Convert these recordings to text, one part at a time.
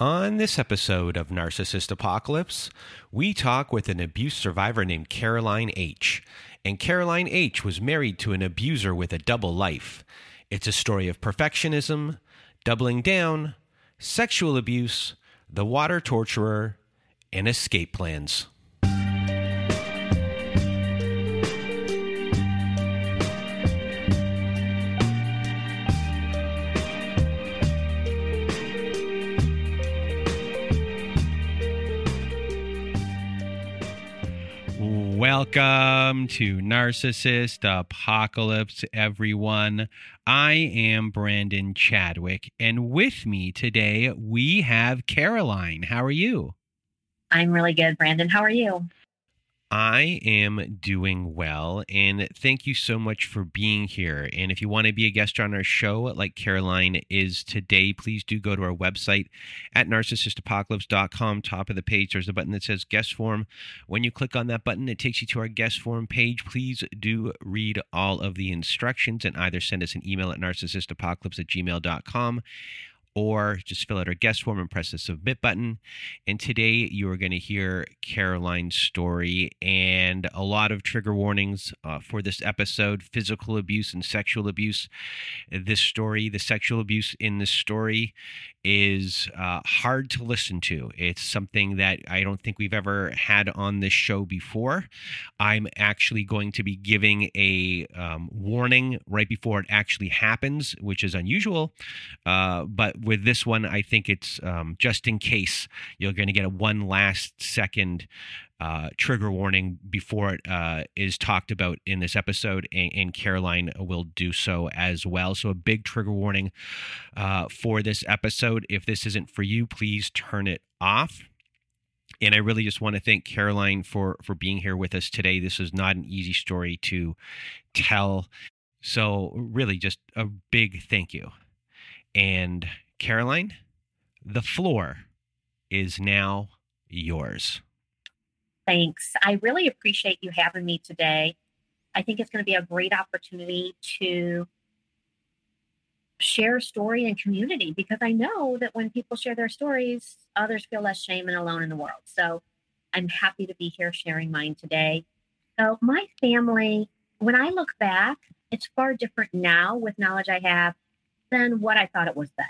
On this episode of Narcissist Apocalypse, we talk with an abuse survivor named Caroline H. And Caroline H was married to an abuser with a double life. It's a story of perfectionism, doubling down, sexual abuse, the water torturer, and escape plans. Welcome to Narcissist Apocalypse, everyone. I am Brandon Chadwick, and with me today we have Caroline. How are you? I'm really good, Brandon. How are you? I am doing well, and thank you so much for being here. And if you want to be a guest on our show, like Caroline is today, please do go to our website at narcissistapocalypse.com. Top of the page, there's a button that says guest form. When you click on that button, it takes you to our guest form page. Please do read all of the instructions and either send us an email at narcissistapocalypse at gmail.com or just fill out our guest form and press the submit button. And today you are going to hear Caroline's story and a lot of trigger warnings uh, for this episode physical abuse and sexual abuse. This story, the sexual abuse in this story, is uh, hard to listen to. It's something that I don't think we've ever had on this show before. I'm actually going to be giving a um, warning right before it actually happens, which is unusual. Uh, but with this one, I think it's um, just in case you're going to get a one last second uh, trigger warning before it uh, is talked about in this episode, and, and, Caroline will do so as well. So, a big trigger warning uh, for this episode. If this isn't for you, please turn it off. And I really just want to thank Caroline for for being here with us today. This is not an easy story to tell. So, really, just a big thank you. And Caroline, the floor is now yours. Thanks. I really appreciate you having me today. I think it's going to be a great opportunity to share story and community because I know that when people share their stories, others feel less shame and alone in the world. So I'm happy to be here sharing mine today. So, my family, when I look back, it's far different now with knowledge I have than what I thought it was then.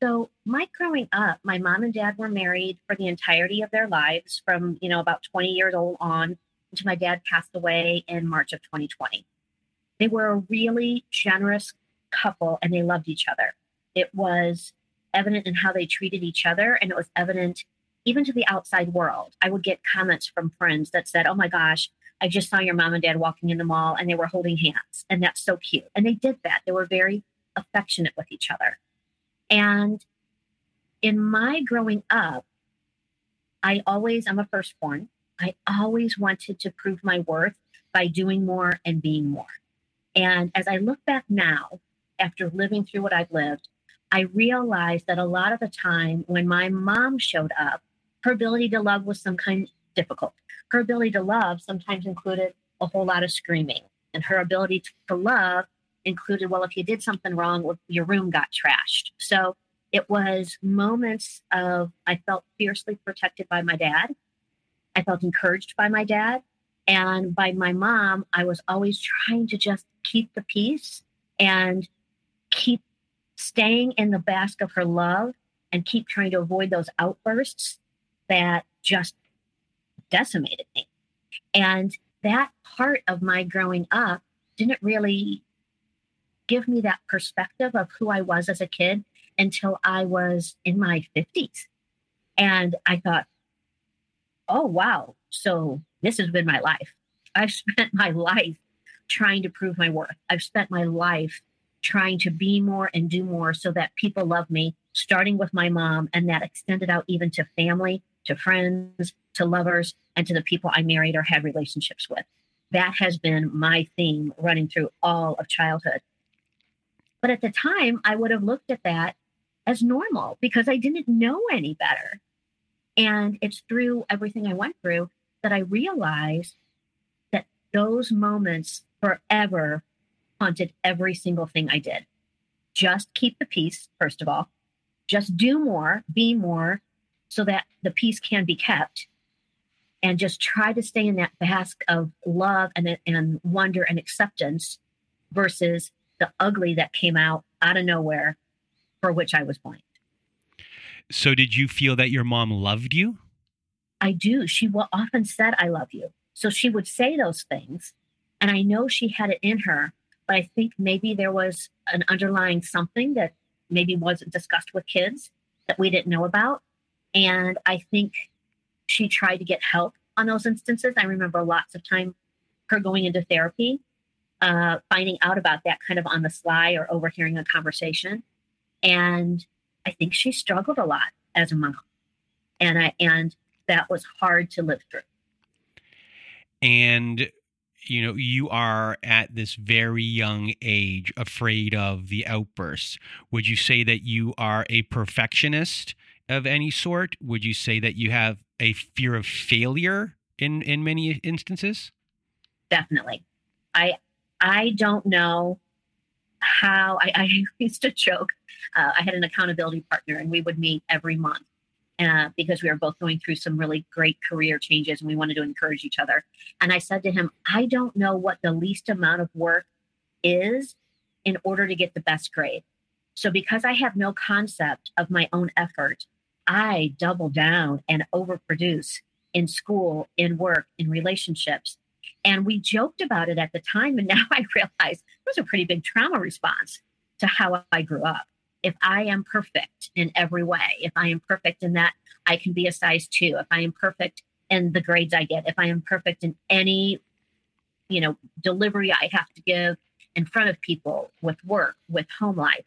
So, my growing up, my mom and dad were married for the entirety of their lives from, you know, about 20 years old on until my dad passed away in March of 2020. They were a really generous couple and they loved each other. It was evident in how they treated each other and it was evident even to the outside world. I would get comments from friends that said, Oh my gosh, I just saw your mom and dad walking in the mall and they were holding hands. And that's so cute. And they did that. They were very affectionate with each other. And in my growing up, I always, I'm a firstborn. I always wanted to prove my worth by doing more and being more. And as I look back now, after living through what I've lived, I realized that a lot of the time when my mom showed up, her ability to love was some kind difficult. Her ability to love sometimes included a whole lot of screaming, and her ability to love included, well, if you did something wrong, your room got trashed. So it was moments of I felt fiercely protected by my dad. I felt encouraged by my dad. And by my mom, I was always trying to just keep the peace and keep staying in the bask of her love and keep trying to avoid those outbursts that just decimated me. And that part of my growing up didn't really give me that perspective of who I was as a kid until I was in my 50s. And I thought, oh, wow. So this has been my life. I've spent my life trying to prove my worth. I've spent my life trying to be more and do more so that people love me, starting with my mom, and that extended out even to family, to friends, to lovers, and to the people I married or had relationships with. That has been my theme running through all of childhood. But at the time, I would have looked at that as normal because I didn't know any better. And it's through everything I went through that I realized that those moments forever haunted every single thing I did. Just keep the peace, first of all. Just do more, be more, so that the peace can be kept. And just try to stay in that bask of love and, and wonder and acceptance versus the ugly that came out out of nowhere for which I was blamed. So, did you feel that your mom loved you? I do. She often said, I love you. So she would say those things. And I know she had it in her, but I think maybe there was an underlying something that maybe wasn't discussed with kids that we didn't know about. And I think she tried to get help on those instances. I remember lots of time her going into therapy, uh, finding out about that kind of on the sly or overhearing a conversation. And I think she struggled a lot as a mom. And I and that was hard to live through. And you know, you are at this very young age afraid of the outbursts. Would you say that you are a perfectionist of any sort? Would you say that you have a fear of failure in in many instances? Definitely. I I don't know how I, I used to joke. Uh, I had an accountability partner, and we would meet every month uh, because we were both going through some really great career changes, and we wanted to encourage each other. And I said to him, "I don't know what the least amount of work is in order to get the best grade. So because I have no concept of my own effort, I double down and overproduce in school, in work, in relationships." And we joked about it at the time. And now I realize it was a pretty big trauma response to how I grew up. If I am perfect in every way, if I am perfect in that I can be a size two, if I am perfect in the grades I get, if I am perfect in any, you know, delivery I have to give in front of people with work, with home life,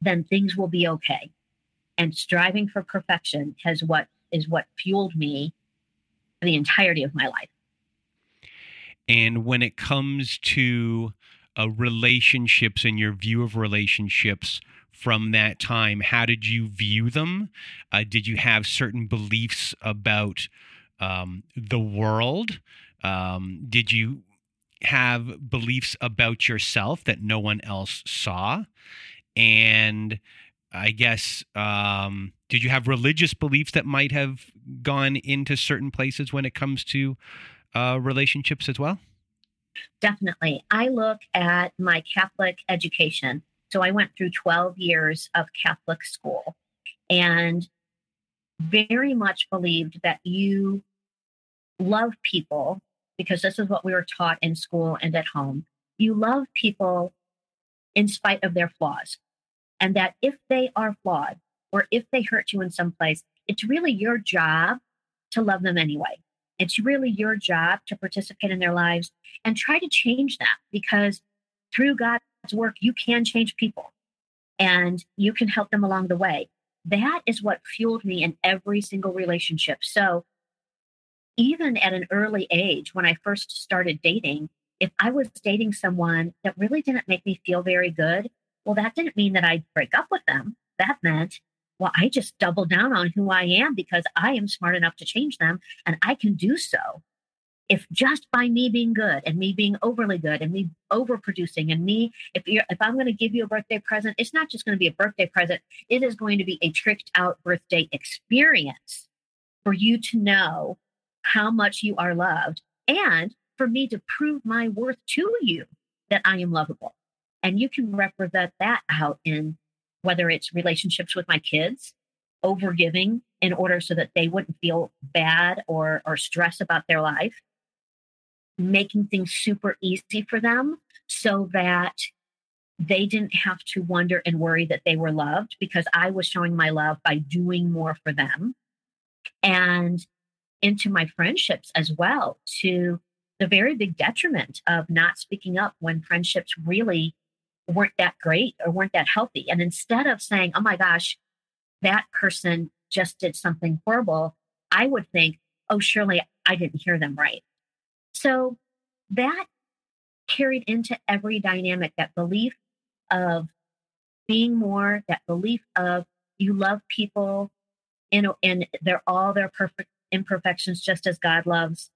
then things will be okay. And striving for perfection has what is what fueled me the entirety of my life. And when it comes to uh, relationships and your view of relationships from that time, how did you view them? Uh, did you have certain beliefs about um, the world? Um, did you have beliefs about yourself that no one else saw? And I guess, um, did you have religious beliefs that might have gone into certain places when it comes to uh, relationships as well? Definitely. I look at my Catholic education. So I went through 12 years of Catholic school and very much believed that you love people because this is what we were taught in school and at home. You love people in spite of their flaws. And that if they are flawed or if they hurt you in some place, it's really your job to love them anyway. It's really your job to participate in their lives and try to change that because through God's work, you can change people and you can help them along the way. That is what fueled me in every single relationship. So, even at an early age, when I first started dating, if I was dating someone that really didn't make me feel very good, well, that didn't mean that I'd break up with them. That meant well, I just double down on who I am because I am smart enough to change them and I can do so. If just by me being good and me being overly good and me overproducing and me, if you're, if I'm going to give you a birthday present, it's not just going to be a birthday present. It is going to be a tricked out birthday experience for you to know how much you are loved and for me to prove my worth to you that I am lovable. And you can represent that out in whether it's relationships with my kids, over giving in order so that they wouldn't feel bad or, or stress about their life, making things super easy for them so that they didn't have to wonder and worry that they were loved because I was showing my love by doing more for them. And into my friendships as well, to the very big detriment of not speaking up when friendships really weren't that great or weren't that healthy. And instead of saying, oh my gosh, that person just did something horrible, I would think, oh, surely I didn't hear them right. So that carried into every dynamic that belief of being more, that belief of you love people and, and they're all their perfect imperfections just as God loves.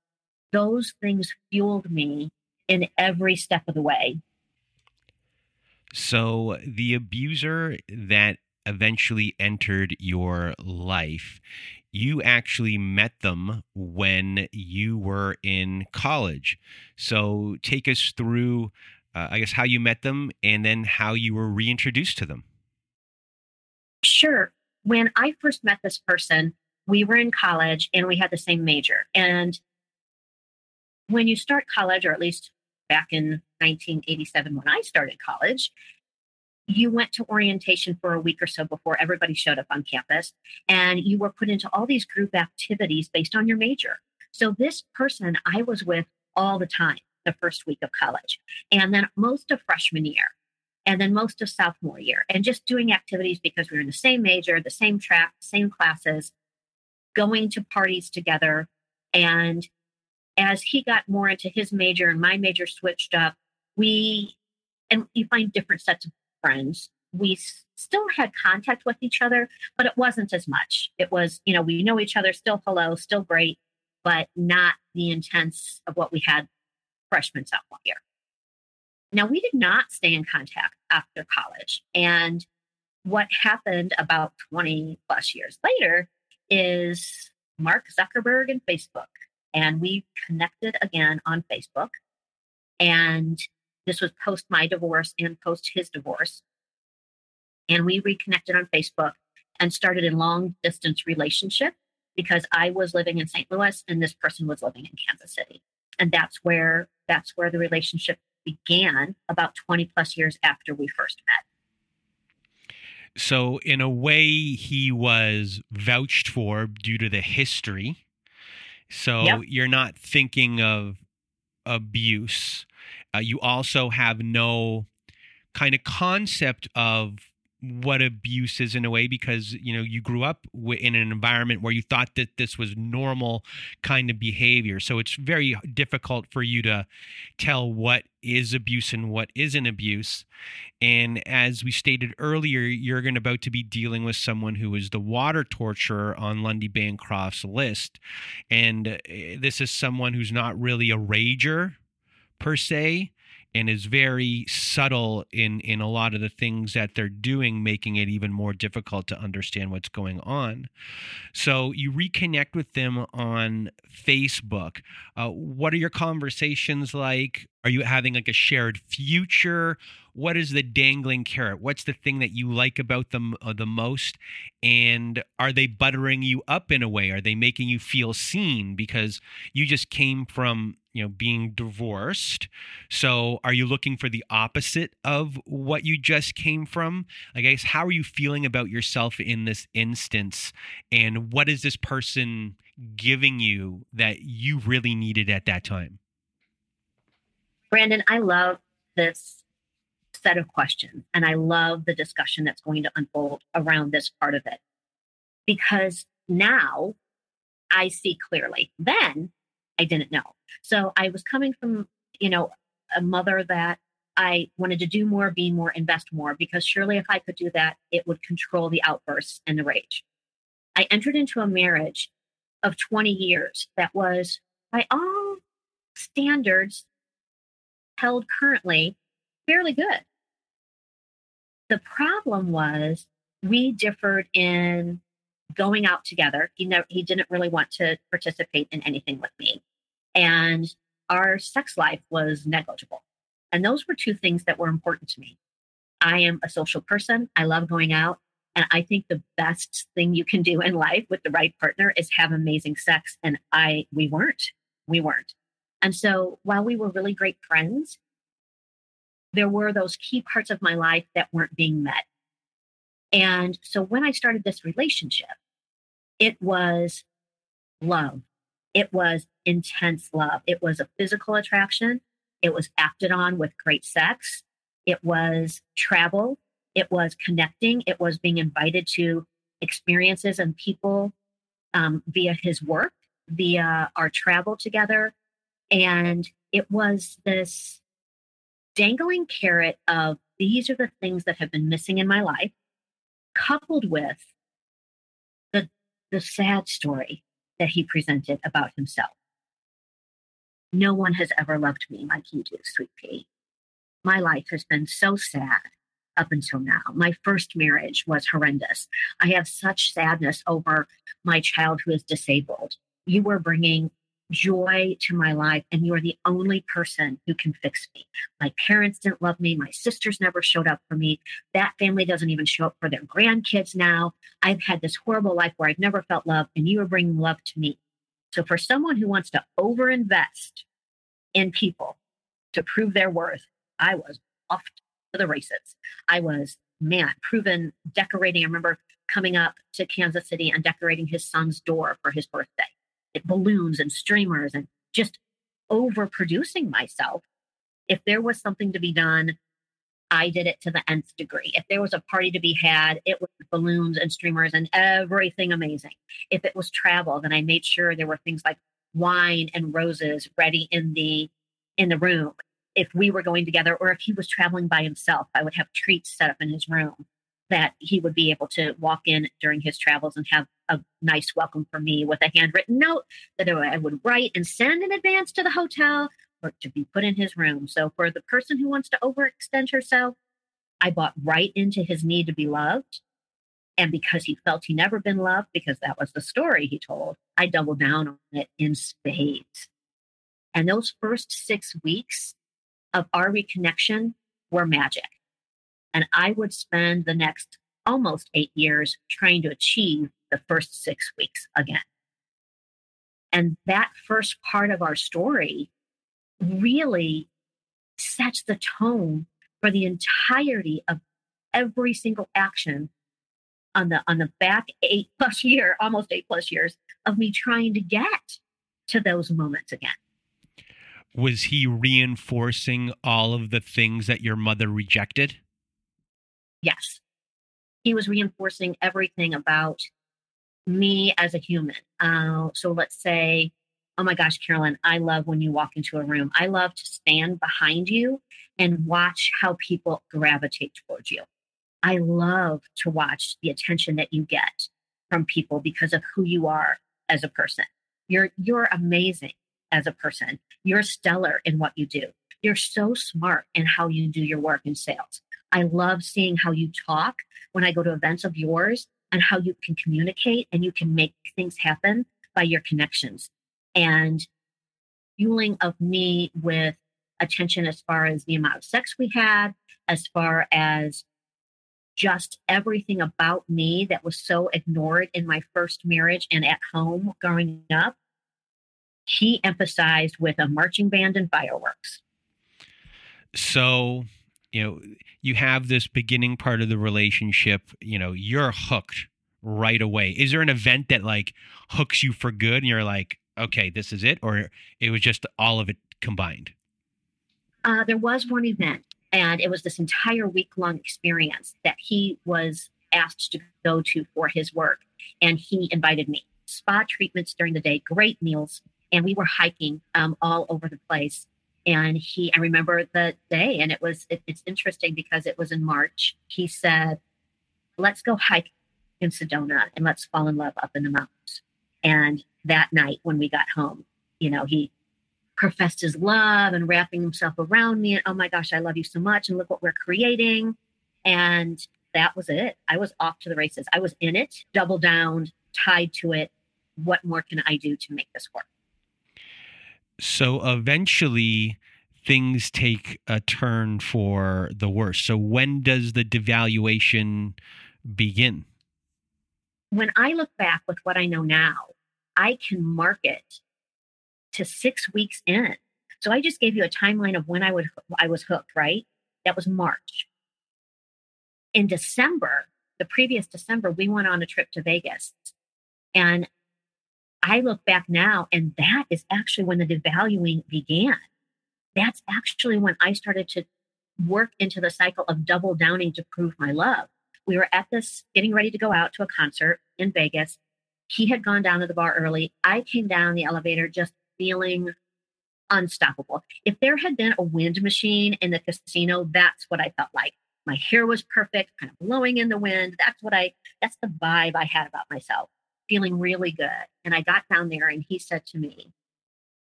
Those things fueled me in every step of the way. So the abuser that eventually entered your life, you actually met them when you were in college. So take us through, uh, I guess, how you met them and then how you were reintroduced to them. Sure. When I first met this person, we were in college and we had the same major. And when you start college, or at least back in 1987 when I started college, you went to orientation for a week or so before everybody showed up on campus and you were put into all these group activities based on your major. So this person I was with all the time the first week of college and then most of freshman year and then most of sophomore year and just doing activities because we were in the same major, the same track, same classes, going to parties together. And as he got more into his major and my major switched up, we and you find different sets of friends. We still had contact with each other, but it wasn't as much. It was, you know, we know each other, still hello, still great, but not the intense of what we had freshman, sophomore year. Now, we did not stay in contact after college. And what happened about 20 plus years later is Mark Zuckerberg and Facebook. And we connected again on Facebook. And this was post my divorce and post his divorce. And we reconnected on Facebook and started a long distance relationship because I was living in St. Louis and this person was living in Kansas City. And that's where that's where the relationship began about 20 plus years after we first met. So, in a way, he was vouched for due to the history. So, yep. you're not thinking of abuse. Uh, you also have no kind of concept of what abuse is in a way because you know you grew up in an environment where you thought that this was normal kind of behavior. So it's very difficult for you to tell what is abuse and what isn't abuse. And as we stated earlier you're going about to be dealing with someone who is the water torturer on Lundy Bancroft's list. And uh, this is someone who's not really a rager per se and is very subtle in in a lot of the things that they're doing making it even more difficult to understand what's going on. So you reconnect with them on facebook. Uh, what are your conversations like are you having like a shared future? What is the dangling carrot? What's the thing that you like about them uh, the most? And are they buttering you up in a way? Are they making you feel seen? Because you just came from you know being divorced. So are you looking for the opposite of what you just came from? I guess how are you feeling about yourself in this instance? And what is this person giving you that you really needed at that time brandon i love this set of questions and i love the discussion that's going to unfold around this part of it because now i see clearly then I didn't know. So I was coming from, you know, a mother that I wanted to do more, be more, invest more, because surely if I could do that, it would control the outbursts and the rage. I entered into a marriage of 20 years that was, by all standards held currently, fairly good. The problem was we differed in going out together. He never, he didn't really want to participate in anything with me and our sex life was negligible. And those were two things that were important to me. I am a social person. I love going out. And I think the best thing you can do in life with the right partner is have amazing sex. And I, we weren't, we weren't. And so while we were really great friends, there were those key parts of my life that weren't being met. And so when I started this relationship, it was love. It was intense love. It was a physical attraction. It was acted on with great sex. It was travel. It was connecting. It was being invited to experiences and people um, via his work, via our travel together. And it was this dangling carrot of these are the things that have been missing in my life, coupled with the, the sad story that he presented about himself. No one has ever loved me like you do, Sweet Pea. My life has been so sad up until now. My first marriage was horrendous. I have such sadness over my child who is disabled. You were bringing joy to my life, and you are the only person who can fix me. My parents didn't love me. My sisters never showed up for me. That family doesn't even show up for their grandkids now. I've had this horrible life where I've never felt love, and you are bringing love to me. So, for someone who wants to overinvest in people to prove their worth, I was off to the races. I was, man, proven decorating. I remember coming up to Kansas City and decorating his son's door for his birthday. Balloons and streamers and just overproducing myself. If there was something to be done, I did it to the nth degree. If there was a party to be had, it was balloons and streamers and everything amazing. If it was travel, then I made sure there were things like wine and roses ready in the in the room if we were going together or if he was traveling by himself i would have treats set up in his room that he would be able to walk in during his travels and have a nice welcome for me with a handwritten note that I would write and send in advance to the hotel or to be put in his room. So for the person who wants to overextend herself, I bought right into his need to be loved. And because he felt he never been loved, because that was the story he told, I doubled down on it in spades. And those first six weeks of our reconnection were magic. And I would spend the next almost eight years trying to achieve the first six weeks again. And that first part of our story really sets the tone for the entirety of every single action on the on the back eight plus year, almost eight plus years of me trying to get to those moments again was he reinforcing all of the things that your mother rejected? Yes. He was reinforcing everything about me as a human. Uh, so let's say, oh my gosh, Carolyn, I love when you walk into a room. I love to stand behind you and watch how people gravitate towards you. I love to watch the attention that you get from people because of who you are as a person. You're you're amazing as a person. You're stellar in what you do. You're so smart in how you do your work in sales. I love seeing how you talk when I go to events of yours and how you can communicate and you can make things happen by your connections and fueling of me with attention as far as the amount of sex we had, as far as just everything about me that was so ignored in my first marriage and at home growing up he emphasized with a marching band and fireworks. So, you know, you have this beginning part of the relationship, you know, you're hooked right away. Is there an event that like hooks you for good and you're like, okay, this is it? Or it was just all of it combined? Uh, there was one event, and it was this entire week long experience that he was asked to go to for his work. And he invited me. Spa treatments during the day, great meals, and we were hiking um, all over the place. And he, I remember the day, and it was, it, it's interesting because it was in March. He said, Let's go hike in Sedona and let's fall in love up in the mountains. And that night when we got home, you know, he professed his love and wrapping himself around me. And oh my gosh, I love you so much. And look what we're creating. And that was it. I was off to the races. I was in it, double down, tied to it. What more can I do to make this work? So eventually things take a turn for the worse. So when does the devaluation begin? When I look back with what I know now, I can mark it to six weeks in. So I just gave you a timeline of when I would I was hooked, right? That was March. In December, the previous December, we went on a trip to Vegas. And I look back now, and that is actually when the devaluing began. That's actually when I started to work into the cycle of double downing to prove my love. we were at this, getting ready to go out to a concert in Vegas. He had gone down to the bar early. I came down the elevator just feeling unstoppable. If there had been a wind machine in the casino, that's what I felt like. My hair was perfect, kind of blowing in the wind. That's what I, that's the vibe I had about myself, feeling really good. And I got down there and he said to me,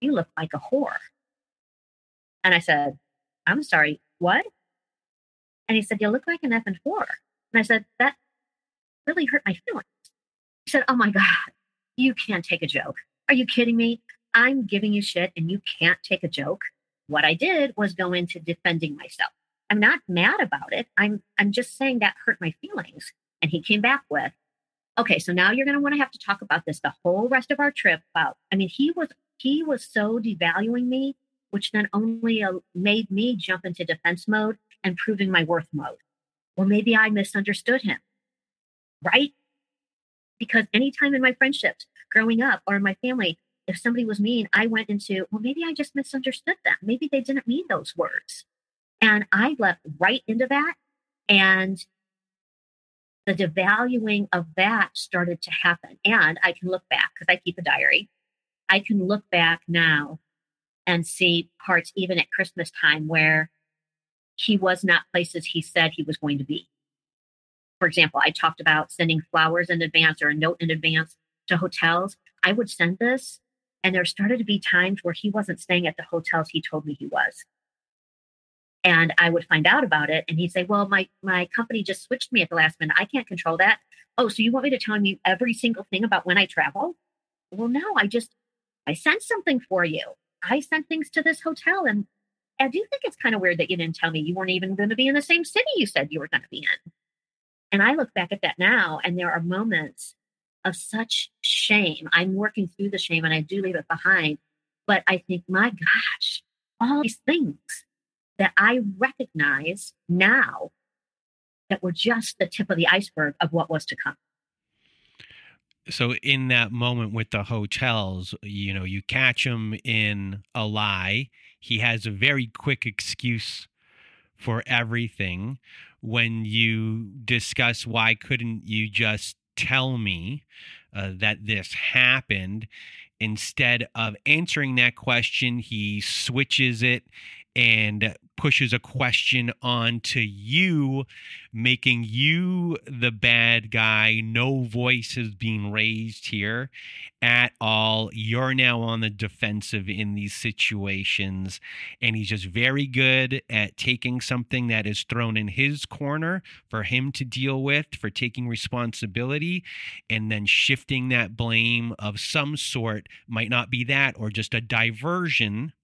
You look like a whore. And I said, I'm sorry, what? And he said, You look like an effing whore. And I said, That really hurt my feelings. He said, Oh my God, you can't take a joke. Are you kidding me? I'm giving you shit and you can't take a joke. What I did was go into defending myself. I'm not mad about it. I'm I'm just saying that hurt my feelings. And he came back with, okay, so now you're going to want to have to talk about this the whole rest of our trip. About, I mean, he was he was so devaluing me, which then only uh, made me jump into defense mode and proving my worth mode. Well, maybe I misunderstood him, right? Because anytime in my friendships growing up or in my family, if somebody was mean, I went into, well, maybe I just misunderstood them. Maybe they didn't mean those words. And I left right into that. And the devaluing of that started to happen. And I can look back because I keep a diary. I can look back now and see parts even at Christmas time where he was not places he said he was going to be. For example, I talked about sending flowers in advance or a note in advance to hotels. I would send this and there started to be times where he wasn't staying at the hotels he told me he was. And I would find out about it and he'd say, Well, my my company just switched me at the last minute. I can't control that. Oh, so you want me to tell you every single thing about when I travel? Well, no, I just I sent something for you. I sent things to this hotel and I do think it's kind of weird that you didn't tell me you weren't even going to be in the same city you said you were going to be in. And I look back at that now, and there are moments of such shame. I'm working through the shame and I do leave it behind. But I think, my gosh, all these things that I recognize now that were just the tip of the iceberg of what was to come. So, in that moment with the hotels, you know, you catch him in a lie. He has a very quick excuse for everything. When you discuss why couldn't you just tell me uh, that this happened. Instead of answering that question, he switches it and pushes a question onto you, making you the bad guy. No voice is being raised here at all. You're now on the defensive in these situations. And he's just very good at taking something that is thrown in his corner for him to deal with, for taking responsibility, and then shifting that blame of some sort. Might not be that, or just a diversion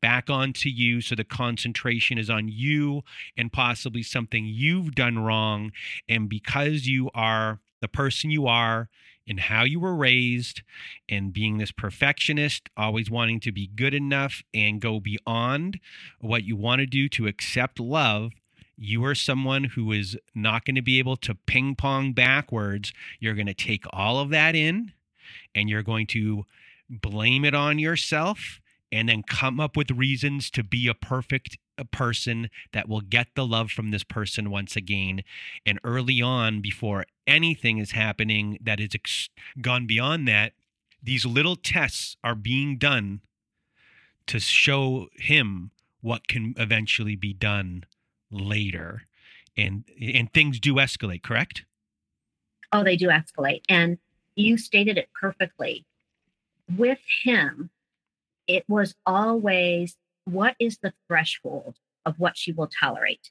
back onto you so the concentration is on you and possibly something you've done wrong. And because you are the person you are and how you were raised and being this perfectionist always wanting to be good enough and go beyond what you want to do to accept love you are someone who is not going to be able to ping pong backwards. You're going to take all of that in and you're going to blame it on yourself and then come up with reasons to be a perfect uh, person that will get the love from this person once again. And early on, before anything is happening that is ex- gone beyond that, these little tests are being done to show him what can eventually be done later. And and things do escalate, correct? Oh, they do escalate. And you stated it perfectly. With him, it was always what is the threshold of what she will tolerate?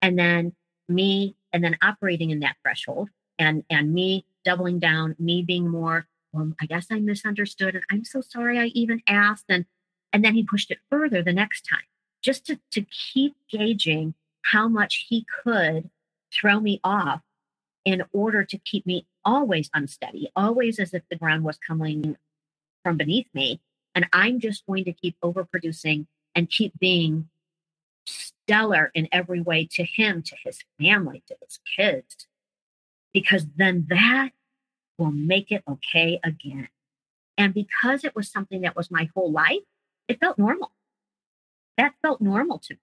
And then me and then operating in that threshold and and me doubling down me being more well i guess i misunderstood and i'm so sorry i even asked and and then he pushed it further the next time just to to keep gauging how much he could throw me off in order to keep me always unsteady always as if the ground was coming from beneath me and I'm just going to keep overproducing and keep being stellar in every way to him, to his family, to his kids, because then that will make it okay again. And because it was something that was my whole life, it felt normal. That felt normal to me.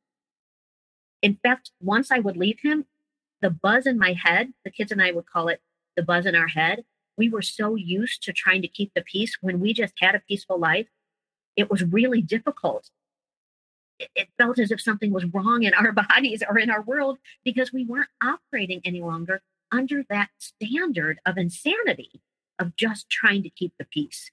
In fact, once I would leave him, the buzz in my head, the kids and I would call it the buzz in our head. We were so used to trying to keep the peace when we just had a peaceful life. It was really difficult. It, felt as if something was wrong in our bodies or in our world because we weren't operating any longer under that standard of insanity of just trying to keep the peace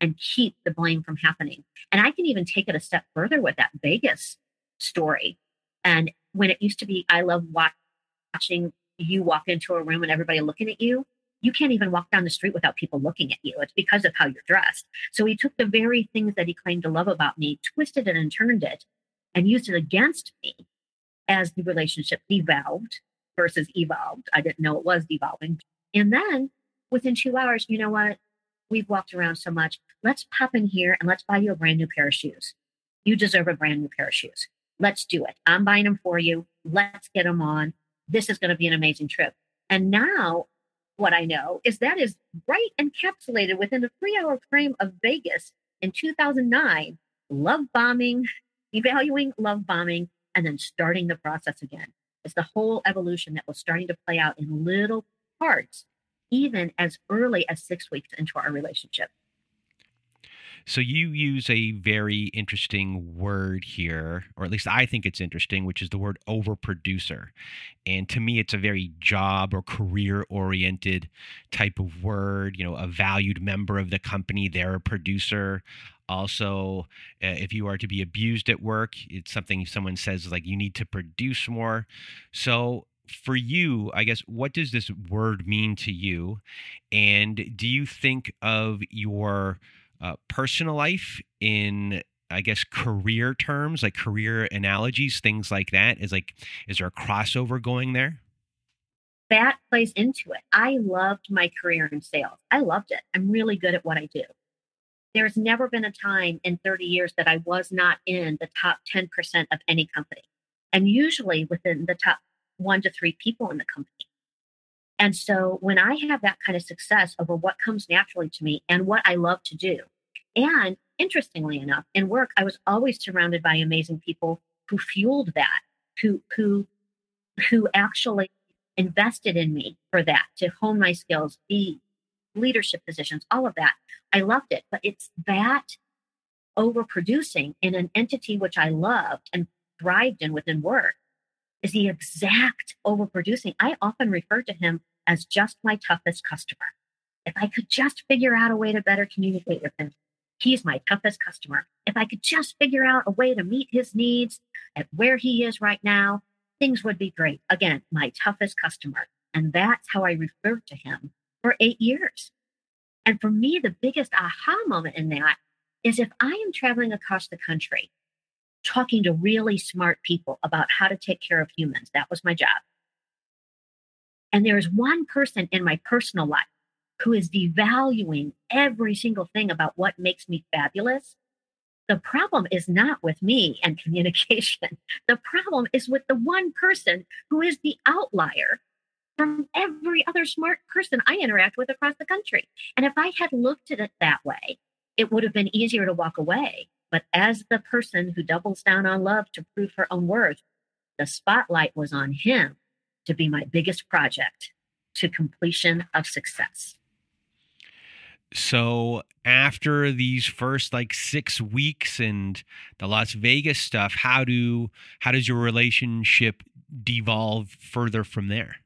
and keep the blame from happening. And I can even take it a step further with that Vegas story. And when it used to be, I love watching you walk into a room and everybody looking at you. You can't even walk down the street without people looking at you. It's because of how you're dressed. So he took the very things that he claimed to love about me, twisted it and turned it, and used it against me as the relationship devolved versus evolved. I didn't know it was devolving. And then within two hours, you know what? We've walked around so much. Let's pop in here and let's buy you a brand new pair of shoes. You deserve a brand new pair of shoes. Let's do it. I'm buying them for you. Let's get them on. This is going to be an amazing trip. And now, what I know is that is right encapsulated within a three hour frame of Vegas in 2009 love bombing, evaluating love bombing, and then starting the process again. It's the whole evolution that was starting to play out in little parts, even as early as six weeks into our relationship. So you use a very interesting word here, or at least I think it's interesting, which is the word overproducer. And to me, it's a very job or career oriented type of word. You know, a valued member of the company, they're a producer. Also, uh, if you are to be abused at work, it's something someone says like you need to produce more. So for you, I guess, what does this word mean to you? And do you think of your uh, personal life in I guess career terms, like career analogies, things like that? Is like, is there a crossover going there? That plays into it. I loved my career in sales. I loved it. I'm really good at what I do. There's never been a time in 30 years that I was not in the top 10% of any company, and usually within the top one to three people in the company. And so when I have that kind of success over what comes naturally to me and what I love to do, and interestingly enough, in work, I was always surrounded by amazing people who fueled that, who who who actually invested in me for that to hone my skills, be leadership positions, all of that. I loved it, but it's that overproducing in an entity which I loved and thrived in within work is the exact overproducing. I often refer to him as just my toughest customer. If I could just figure out a way to better communicate with him, He's my toughest customer. If I could just figure out a way to meet his needs at where he is right now, things would be great. Again, my toughest customer. And that's how I referred to him for eight years. And for me, the biggest aha moment in that is if I am traveling across the country talking to really smart people about how to take care of humans, that was my job. And there is one person in my personal life who is devaluing every single thing about what makes me fabulous, the problem is not with me and communication. The problem is with the one person who is the outlier from every other smart person I interact with across the country. And if I had looked at it that way, it would have been easier to walk away. But as the person who doubles down on love to prove her own worth, the spotlight was on him to be my biggest project to completion of success. So after these first like six weeks and the las vegas stuff how do how does your relationship devolve further from there?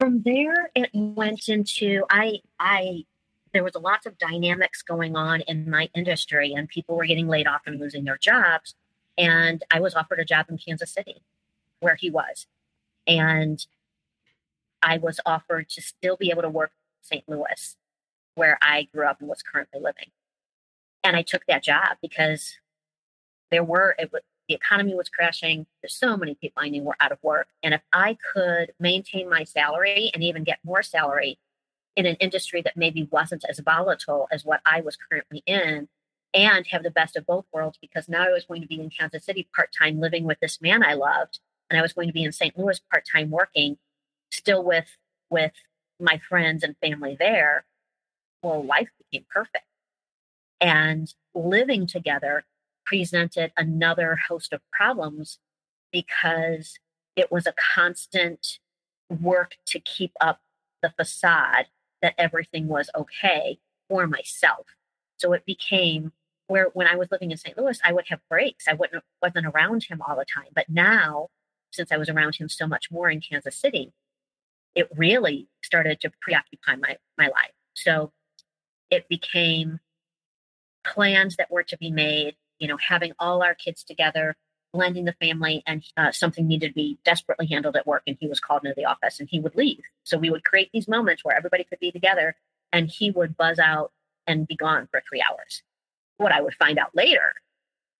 From there it went into i i there was lots of dynamics going on in my industry and people were getting laid off and losing their jobs and i was offered a job in kansas city where he was and i was offered to still be able to work st louis where I grew up and was currently living. And I took that job because there were, it was, the economy was crashing. There's so many people I knew were out of work. And if I could maintain my salary and even get more salary in an industry that maybe wasn't as volatile as what I was currently in, and have the best of both worlds, because now I was going to be in Kansas City part time living with this man I loved, and I was going to be in St. Louis part time working, still with with my friends and family there well, life became perfect. And living together presented another host of problems because it was a constant work to keep up the facade that everything was okay for myself. So it became where when I was living in St. Louis, I would have breaks. I wouldn't wasn't around him all the time. But now, since I was around him so much more in Kansas City, it really started to preoccupy my my life. So it became plans that were to be made, you know, having all our kids together, blending the family, and uh, something needed to be desperately handled at work. And he was called into the office and he would leave. So we would create these moments where everybody could be together and he would buzz out and be gone for three hours. What I would find out later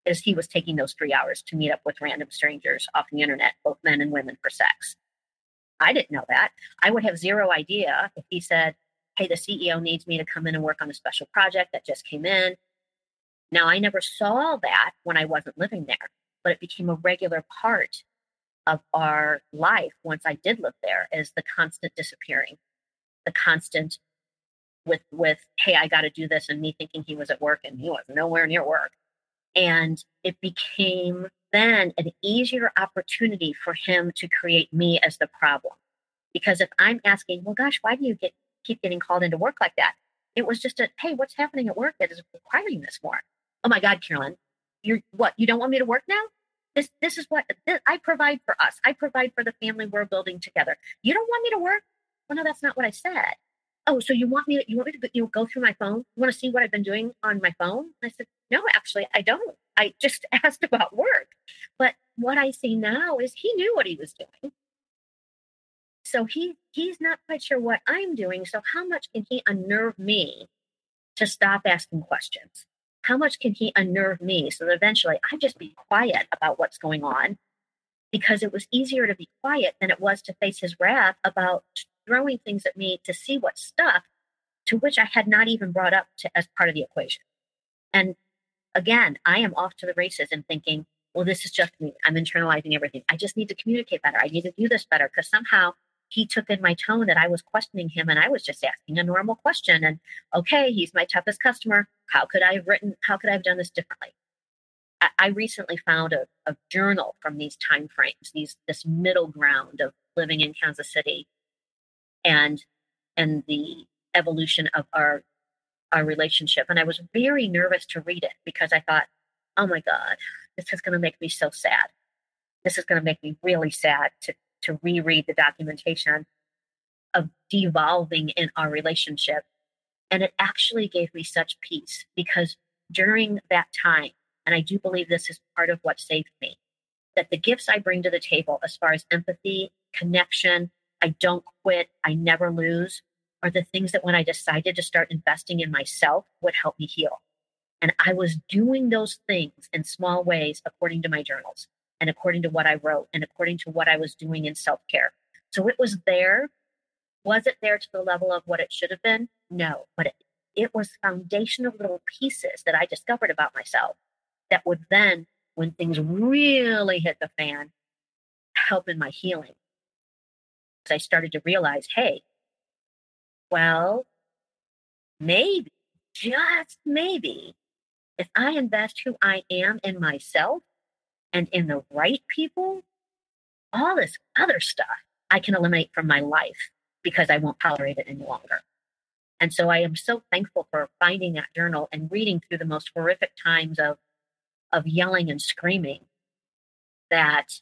is he was taking those three hours to meet up with random strangers off the internet, both men and women, for sex. I didn't know that. I would have zero idea if he said, Hey, the CEO needs me to come in and work on a special project that just came in. Now, I never saw that when I wasn't living there, but it became a regular part of our life once I did live there is the constant disappearing, the constant with with hey i got to do this and me thinking he was at work and he was nowhere near work. And it became then an easier opportunity for him to create me as the problem. Because if i'm asking well gosh why do you get keep getting called into work like that? it was just a hey what's happening at work that is requiring this more? Oh my god carolyn you're what you don't want me to work now this this is what this, i provide for us i provide for the family we're building together you don't want me to work well no that's not what i said oh, so you want me to, you want me to go, you go through my phone? You want to see what I've been doing on my phone? I said, no, actually, I don't. I just asked about work. But what I see now is he knew what he was doing. So he he's not quite sure what I'm doing. So how much can he unnerve me to stop asking questions? How much can he unnerve me so that eventually I just be quiet about what's going on? Because it was easier to be quiet than it was to face his wrath about throwing things at me to see what stuck, to which I had not even brought up to, as part of the equation. And again, I am off to the races and thinking, well, this is just me. I'm internalizing everything. I just need to communicate better. I need to do this better because somehow he took in my tone that I was questioning him and I was just asking a normal question. And okay, he's my toughest customer. How could I have written, how could I have done this differently? I, I recently found a, a journal from these time frames, these this middle ground of living in Kansas City and and the evolution of our our relationship and i was very nervous to read it because i thought oh my god this is going to make me so sad this is going to make me really sad to to reread the documentation of devolving in our relationship and it actually gave me such peace because during that time and i do believe this is part of what saved me that the gifts i bring to the table as far as empathy connection I don't quit, I never lose, are the things that when I decided to start investing in myself would help me heal. And I was doing those things in small ways according to my journals and according to what I wrote and according to what I was doing in self care. So it was there. Was it there to the level of what it should have been? No, but it, it was foundational little pieces that I discovered about myself that would then, when things really hit the fan, help in my healing. I started to realize, hey, well, maybe, just maybe, if I invest who I am in myself and in the right people, all this other stuff I can eliminate from my life because I won't tolerate it any longer. And so I am so thankful for finding that journal and reading through the most horrific times of of yelling and screaming that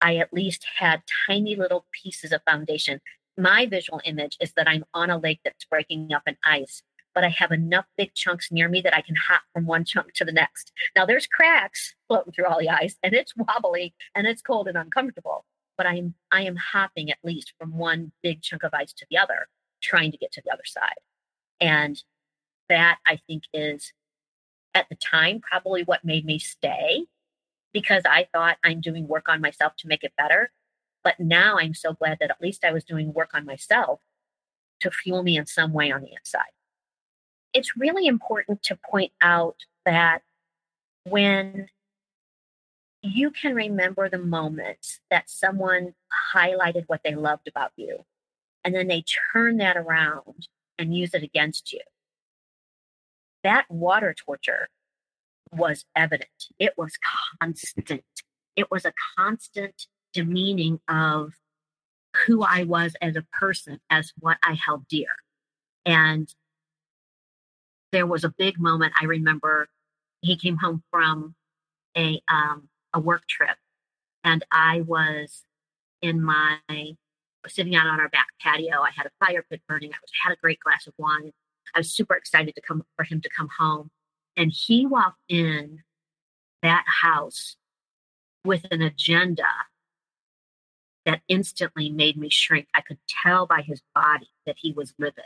I at least had tiny little pieces of foundation. My visual image is that I'm on a lake that's breaking up in ice, but I have enough big chunks near me that I can hop from one chunk to the next. Now there's cracks floating through all the ice and it's wobbly and it's cold and uncomfortable, but I'm I am hopping at least from one big chunk of ice to the other, trying to get to the other side. And that I think is at the time probably what made me stay because I thought I'm doing work on myself to make it better. But now I'm so glad that at least I was doing work on myself to fuel me in some way on the inside. It's really important to point out that when you can remember the moments that someone highlighted what they loved about you, and then they turn that around and use it against you. That water torture was evident. It was constant. It was a constant demeaning of who I was as a person, as what I held dear. And there was a big moment. I remember he came home from a um, a work trip, and I was in my sitting out on our back patio. I had a fire pit burning. I was had a great glass of wine. I was super excited to come for him to come home, and he walked in that house with an agenda that instantly made me shrink. I could tell by his body that he was livid.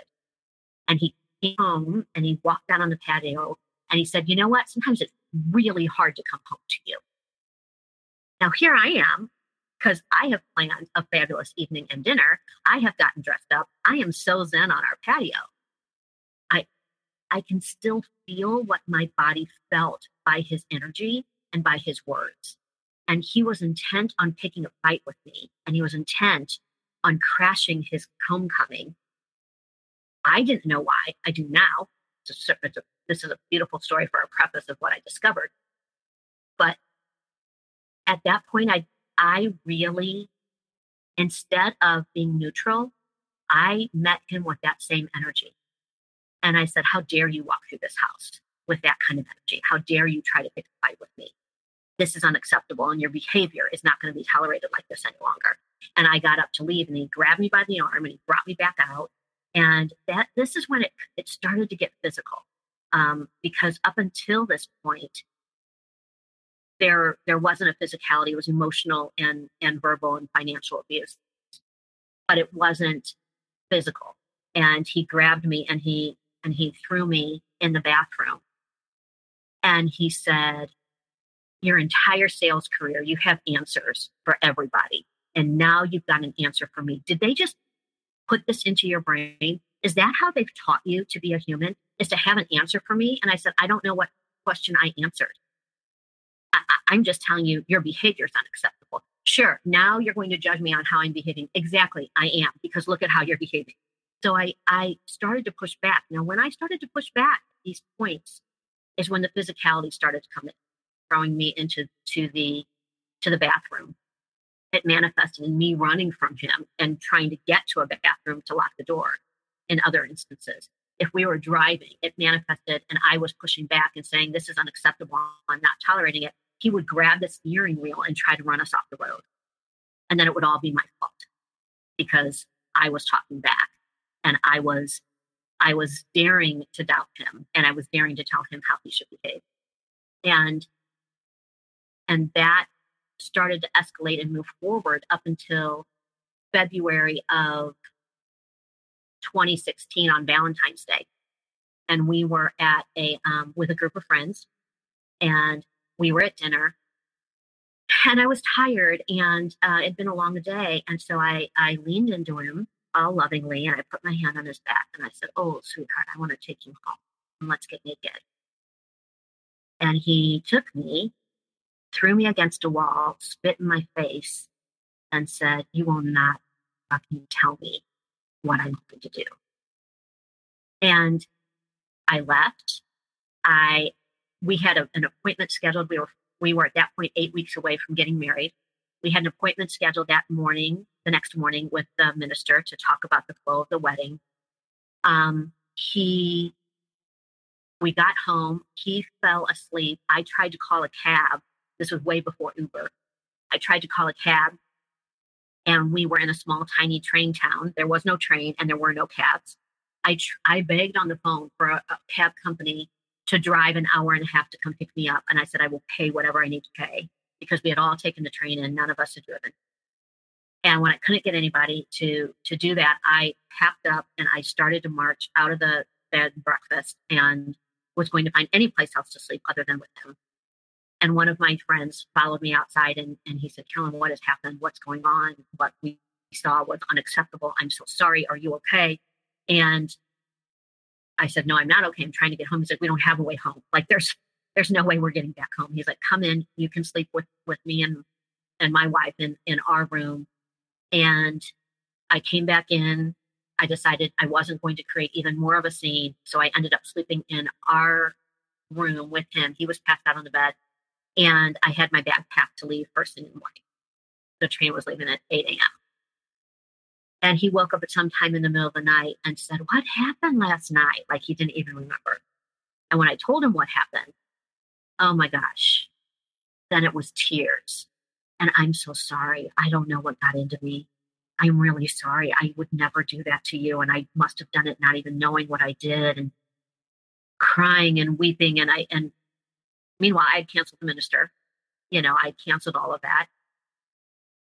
And he came home and he walked out on the patio and he said, You know what? Sometimes it's really hard to come home to you. Now, here I am because I have planned a fabulous evening and dinner. I have gotten dressed up. I am so zen on our patio. I, I can still feel what my body felt by his energy and by his words. And he was intent on picking a fight with me, and he was intent on crashing his homecoming. I didn't know why. I do now. It's a, it's a, this is a beautiful story for a preface of what I discovered. But at that point, I I really, instead of being neutral, I met him with that same energy. And I said, How dare you walk through this house with that kind of energy? How dare you try to pick a fight with me? this is unacceptable and your behavior is not going to be tolerated like this any longer. And I got up to leave and he grabbed me by the arm and he brought me back out. And that this is when it, it started to get physical. Um, because up until this point, there there wasn't a physicality, it was emotional and and verbal and financial abuse. But it wasn't physical. And he grabbed me and he and he threw me in the bathroom. And he said, your entire sales career, you have answers for everybody. And now you've got an answer for me. Did they just put this into your brain? Is that how they've taught you to be a human? Is to have an answer for me? And I said, I don't know what question I answered. I, am just telling you, your behavior is unacceptable. Sure, now you're going to judge me on how I'm behaving. Exactly, I am, because look at how you're behaving. So I, I started to push back. Now, when I started to push back these points, is when the physicality started to come in throwing me into to the to the bathroom. It manifested in me running from him and trying to get to a bathroom to lock the door. In other instances, if we were driving, it manifested and I was pushing back and saying, This is unacceptable. I'm not tolerating it. He would grab the steering wheel and try to run us off the road. And then it would all be my fault because I was talking back and I was I was daring to doubt him and I was daring to tell him how he should behave. And and that started to escalate and move forward up until February of 2016 on Valentine's Day. And we were at a, um, with a group of friends and we were at dinner and I was tired and uh, it'd been a long day. And so I, I leaned into him all lovingly and I put my hand on his back and I said, Oh, sweetheart, I want to take you home and let's get naked. And he took me threw me against a wall, spit in my face, and said, You will not fucking tell me what I'm going to do. And I left. I we had a, an appointment scheduled. We were we were at that point eight weeks away from getting married. We had an appointment scheduled that morning, the next morning, with the minister to talk about the flow of the wedding. Um, he, we got home. He fell asleep. I tried to call a cab this was way before Uber. I tried to call a cab and we were in a small, tiny train town. There was no train and there were no cabs. I, tr- I begged on the phone for a, a cab company to drive an hour and a half to come pick me up. And I said, I will pay whatever I need to pay because we had all taken the train and none of us had driven. And when I couldn't get anybody to to do that, I packed up and I started to march out of the bed and breakfast and was going to find any place else to sleep other than with him. And one of my friends followed me outside and, and he said, Carolyn, what has happened? What's going on? What we saw was unacceptable. I'm so sorry. Are you okay? And I said, No, I'm not okay. I'm trying to get home. He's like, We don't have a way home. Like there's there's no way we're getting back home. He's like, Come in, you can sleep with with me and and my wife in, in our room. And I came back in. I decided I wasn't going to create even more of a scene. So I ended up sleeping in our room with him. He was passed out on the bed and I had my bag packed to leave first thing in the morning. the train was leaving at 8 a.m. And he woke up at some time in the middle of the night and said, What happened last night? Like he didn't even remember. And when I told him what happened, oh my gosh, then it was tears. And I'm so sorry. I don't know what got into me. I'm really sorry. I would never do that to you. And I must have done it not even knowing what I did and crying and weeping. And I, and meanwhile, I had canceled the minister. You know, I canceled all of that.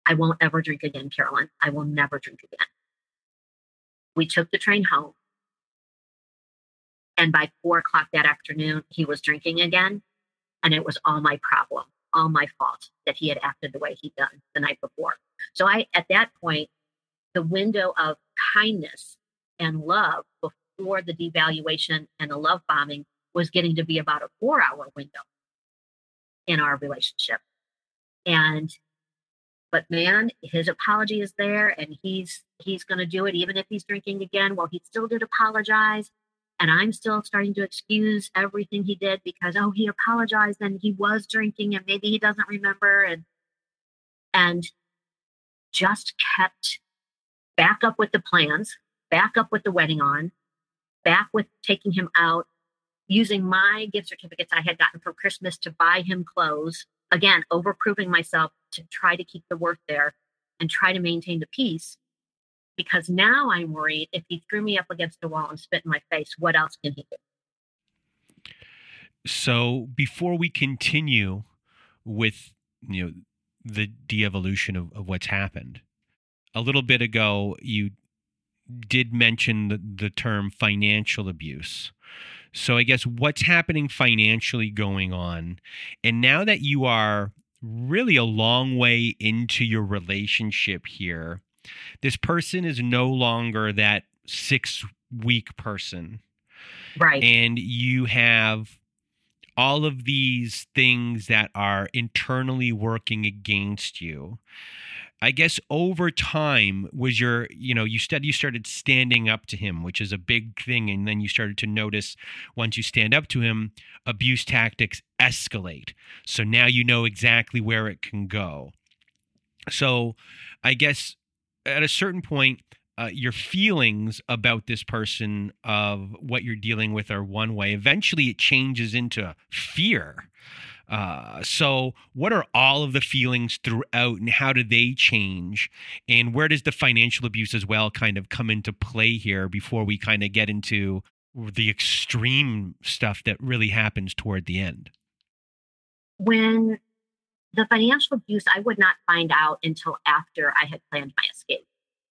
I won't ever drink again, Carolyn. I will never drink again. We took the train home. And by four o'clock that afternoon, he was drinking again. And it was all my problem, all my fault that he had acted the way he'd done the night before. So I, at that point, the window of kindness and love before the devaluation and the love bombing was getting to be about a four hour window in our relationship. And but man, his apology is there and he's he's gonna do it even if he's drinking again. Well, he still did apologize. And I'm still starting to excuse everything he did because oh he apologized and he was drinking and maybe he doesn't remember and and just kept back up with the plans, back up with the wedding on, back with taking him out, using my gift certificates I had gotten for Christmas to buy him clothes. Again, overproving myself to try to keep the worth there and try to maintain the peace. Because now I'm worried if he threw me up against the wall and spit in my face, what else can he do? So before we continue with you know the de-evolution of, of what's happened, a little bit ago you did mention the, the term financial abuse. So I guess what's happening financially going on. And now that you are really a long way into your relationship here, this person is no longer that six week person. Right. And you have all of these things that are internally working against you. I guess over time was your, you know, you said you started standing up to him, which is a big thing. And then you started to notice once you stand up to him, abuse tactics escalate. So now you know exactly where it can go. So I guess at a certain point, uh, your feelings about this person of what you're dealing with are one way. Eventually, it changes into fear uh, so, what are all of the feelings throughout, and how do they change? And where does the financial abuse as well kind of come into play here before we kind of get into the extreme stuff that really happens toward the end? When the financial abuse, I would not find out until after I had planned my escape.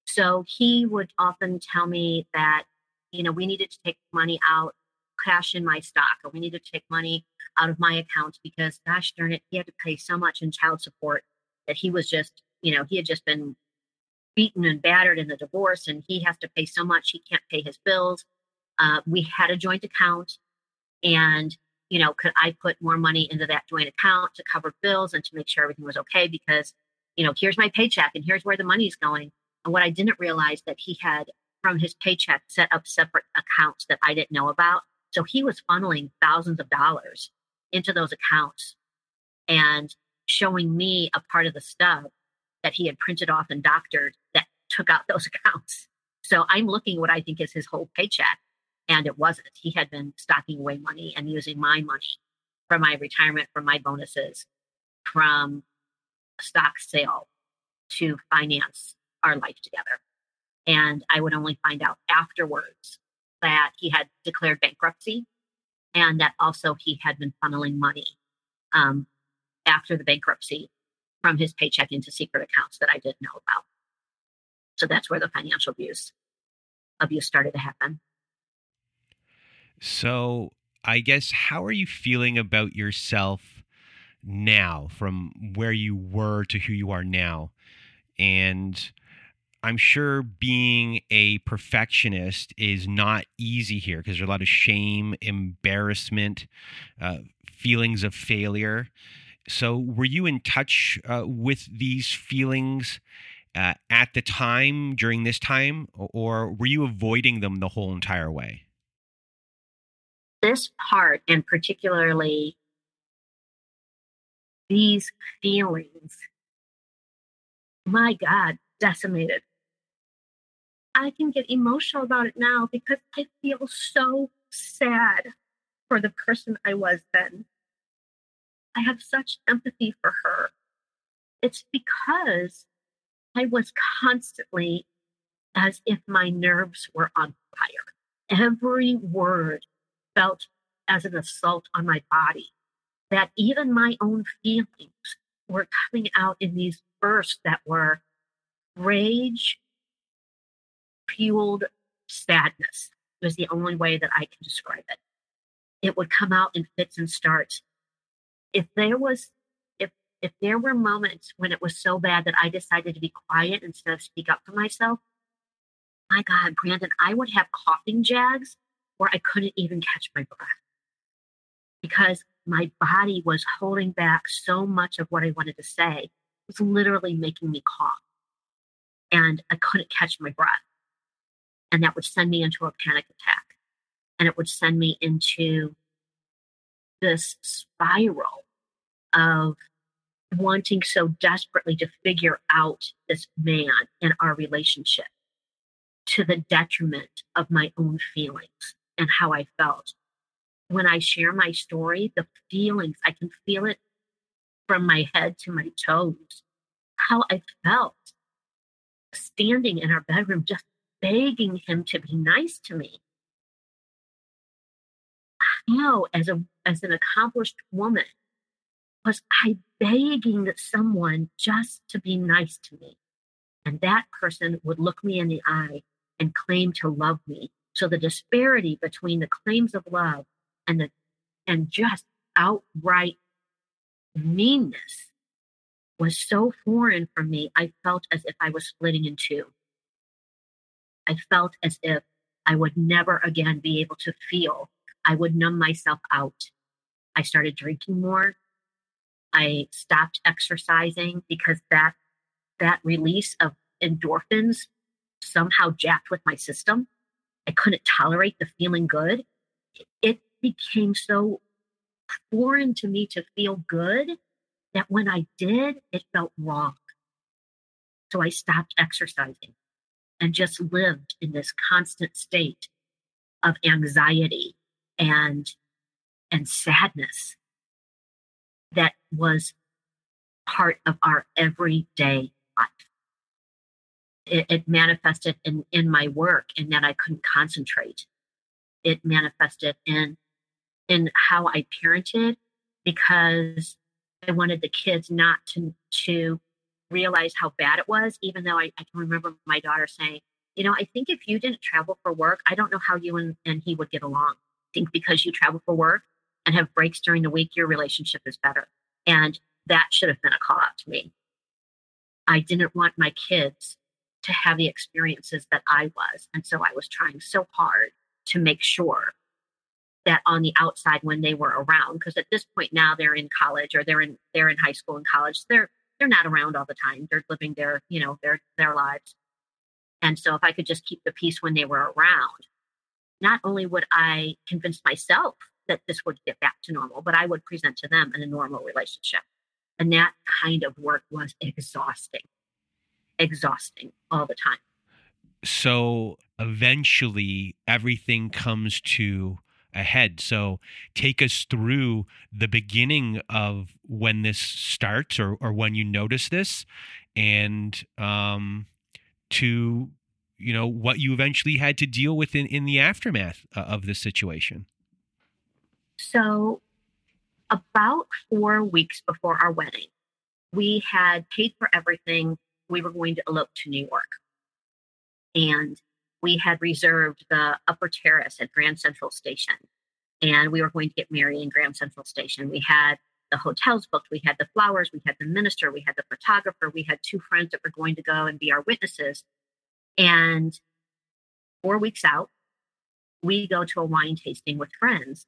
So he would often tell me that, you know, we needed to take money out, cash in my stock, or we need to take money out of my account because gosh darn it, he had to pay so much in child support that he was just, you know, he had just been beaten and battered in the divorce and he has to pay so much he can't pay his bills. Uh, we had a joint account and you know, could I put more money into that joint account to cover bills and to make sure everything was okay? Because, you know, here's my paycheck and here's where the money's going. And what I didn't realize that he had from his paycheck set up separate accounts that I didn't know about. So he was funneling thousands of dollars into those accounts and showing me a part of the stub that he had printed off and doctored that took out those accounts. So I'm looking what I think is his whole paycheck. And it wasn't. He had been stocking away money and using my money from my retirement, from my bonuses, from stock sale to finance our life together. And I would only find out afterwards that he had declared bankruptcy and that also he had been funneling money um, after the bankruptcy from his paycheck into secret accounts that I didn't know about. So that's where the financial abuse abuse started to happen. So I guess how are you feeling about yourself now from where you were to who you are now? And I'm sure being a perfectionist is not easy here because there's a lot of shame, embarrassment, uh, feelings of failure. So, were you in touch uh, with these feelings uh, at the time during this time, or were you avoiding them the whole entire way? This part, and particularly these feelings, my God, decimated. I can get emotional about it now because I feel so sad for the person I was then. I have such empathy for her. It's because I was constantly as if my nerves were on fire. Every word felt as an assault on my body, that even my own feelings were coming out in these bursts that were rage fueled sadness was the only way that I can describe it. It would come out in fits and starts. If there was if if there were moments when it was so bad that I decided to be quiet instead of speak up for myself, my God, Brandon, I would have coughing jags where I couldn't even catch my breath because my body was holding back so much of what I wanted to say. It was literally making me cough and I couldn't catch my breath. And that would send me into a panic attack and it would send me into this spiral of wanting so desperately to figure out this man and our relationship to the detriment of my own feelings and how I felt. When I share my story, the feelings, I can feel it from my head to my toes, how I felt standing in our bedroom, just begging him to be nice to me. How, as a as an accomplished woman, was I begging someone just to be nice to me? And that person would look me in the eye and claim to love me. So the disparity between the claims of love and the and just outright meanness was so foreign for me. I felt as if I was splitting in two. I felt as if I would never again be able to feel. I would numb myself out. I started drinking more. I stopped exercising because that that release of endorphins somehow jacked with my system. I couldn't tolerate the feeling good. It became so foreign to me to feel good that when I did, it felt wrong. So I stopped exercising and just lived in this constant state of anxiety and and sadness that was part of our everyday life it, it manifested in, in my work in that I couldn't concentrate. It manifested in in how I parented because I wanted the kids not to to realize how bad it was, even though I, I can remember my daughter saying, you know, I think if you didn't travel for work, I don't know how you and, and he would get along. I think because you travel for work and have breaks during the week, your relationship is better. And that should have been a call out to me. I didn't want my kids to have the experiences that I was. And so I was trying so hard to make sure that on the outside when they were around, because at this point now they're in college or they're in they're in high school and college, they're they're not around all the time. They're living their, you know, their their lives. And so if I could just keep the peace when they were around, not only would I convince myself that this would get back to normal, but I would present to them in a normal relationship. And that kind of work was exhausting exhausting all the time. So eventually everything comes to a head. So take us through the beginning of when this starts or, or when you notice this and um, to you know what you eventually had to deal with in, in the aftermath uh, of this situation so about four weeks before our wedding we had paid for everything we were going to elope to New York. And we had reserved the upper terrace at Grand Central Station. And we were going to get married in Grand Central Station. We had the hotels booked, we had the flowers, we had the minister, we had the photographer, we had two friends that were going to go and be our witnesses. And four weeks out, we go to a wine tasting with friends.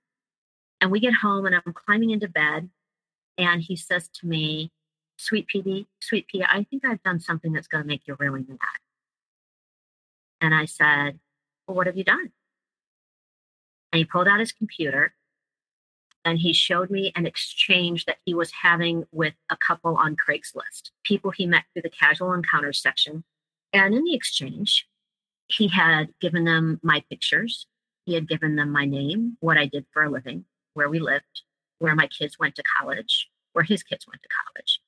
And we get home and I'm climbing into bed. And he says to me, Sweet PD, Sweet Pea, I think I've done something that's going to make you really mad. And I said, Well, what have you done? And he pulled out his computer and he showed me an exchange that he was having with a couple on Craigslist, people he met through the casual encounters section. And in the exchange, he had given them my pictures. He had given them my name, what I did for a living, where we lived, where my kids went to college, where his kids went to college.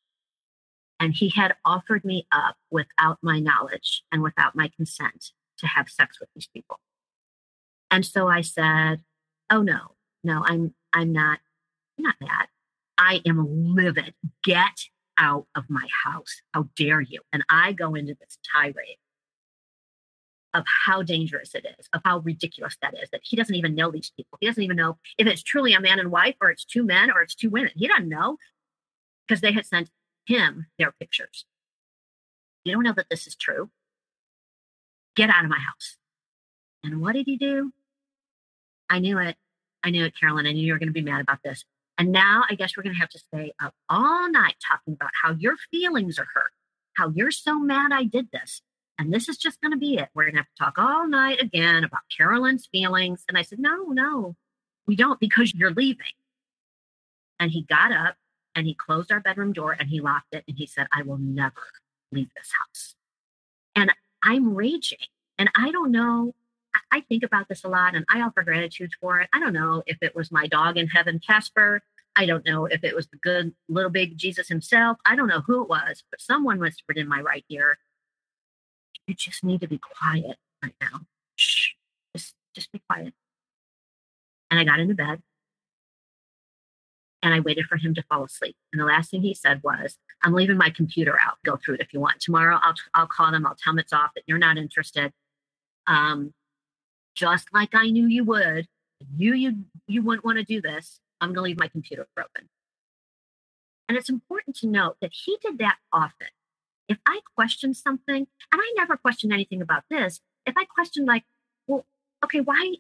And he had offered me up without my knowledge and without my consent to have sex with these people. And so I said, Oh no, no, I'm I'm not not that. I am livid. Get out of my house. How dare you? And I go into this tirade of how dangerous it is, of how ridiculous that is, that he doesn't even know these people. He doesn't even know if it's truly a man and wife or it's two men or it's two women. He doesn't know because they had sent him their pictures. You don't know that this is true. Get out of my house. And what did he do? I knew it. I knew it, Carolyn. I knew you were going to be mad about this. And now I guess we're going to have to stay up all night talking about how your feelings are hurt, how you're so mad I did this. And this is just going to be it. We're going to have to talk all night again about Carolyn's feelings. And I said, no, no, we don't because you're leaving. And he got up and he closed our bedroom door and he locked it and he said, I will never leave this house. And I'm raging. And I don't know I think about this a lot and I offer gratitude for it. I don't know if it was my dog in heaven, Casper. I don't know if it was the good little big Jesus himself. I don't know who it was, but someone whispered in my right ear, You just need to be quiet right now. Shh, just, just be quiet. And I got into bed and I waited for him to fall asleep. And the last thing he said was, I'm leaving my computer out. Go through it if you want. Tomorrow I'll, I'll call them. I'll tell them it's off, that you're not interested. Um, just like I knew you would. You you you wouldn't want to do this. I'm going to leave my computer open. And it's important to note that he did that often. If I questioned something, and I never questioned anything about this, if I questioned like, well, okay, why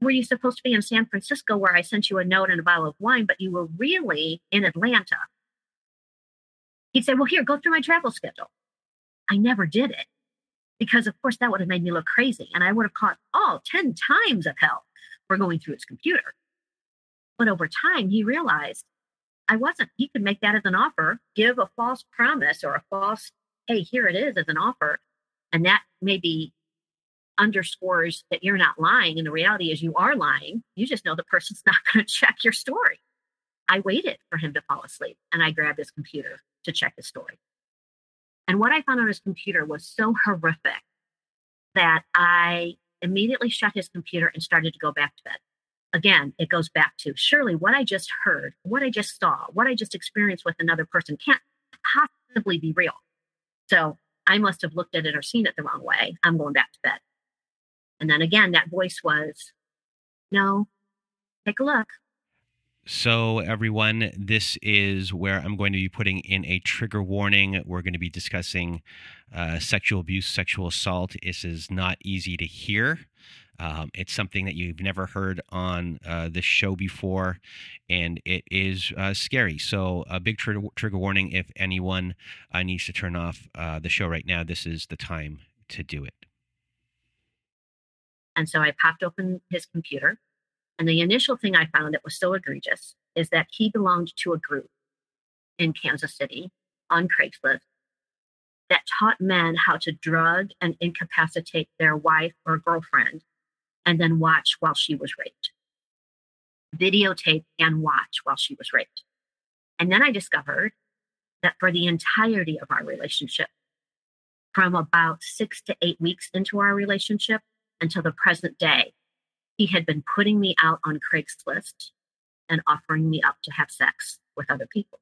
were you supposed to be in San Francisco where I sent you a note and a bottle of wine, but you were really in Atlanta? He'd say, well, here, go through my travel schedule. I never did it because of course that would have made me look crazy and I would have caught all 10 times of hell for going through his computer. But over time, he realized I wasn't. He could make that as an offer, give a false promise or a false, hey, here it is as an offer. And that maybe underscores that you're not lying. And the reality is you are lying. You just know the person's not going to check your story. I waited for him to fall asleep and I grabbed his computer to check his story. And what I found on his computer was so horrific that I immediately shut his computer and started to go back to bed. Again, it goes back to surely what I just heard, what I just saw, what I just experienced with another person can't possibly be real. So I must have looked at it or seen it the wrong way. I'm going back to bed. And then again, that voice was, no, take a look. So, everyone, this is where I'm going to be putting in a trigger warning. We're going to be discussing uh, sexual abuse, sexual assault. This is not easy to hear. Um, it's something that you've never heard on uh, this show before, and it is uh, scary. So, a big trigger, trigger warning if anyone uh, needs to turn off uh, the show right now, this is the time to do it. And so I popped open his computer and the initial thing I found that was so egregious is that he belonged to a group in Kansas City on Craigslist that taught men how to drug and incapacitate their wife or girlfriend and then watch while she was raped. Videotape and watch while she was raped. And then I discovered that for the entirety of our relationship, from about six to eight weeks into our relationship until the present day, he had been putting me out on Craigslist and offering me up to have sex with other people.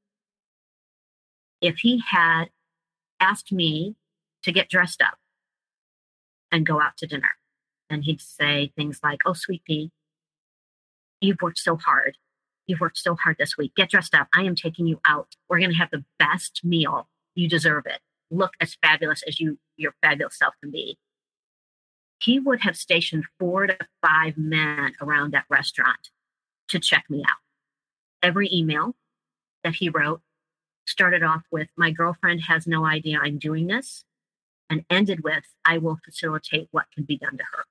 If he had asked me to get dressed up and go out to dinner, and he'd say things like, Oh, sweet pea, you've worked so hard. You've worked so hard this week. Get dressed up. I am taking you out. We're going to have the best meal. You deserve it. Look as fabulous as you your fabulous self can be he would have stationed four to five men around that restaurant to check me out. Every email that he wrote started off with, My girlfriend has no idea I'm doing this, and ended with, I will facilitate what can be done to her.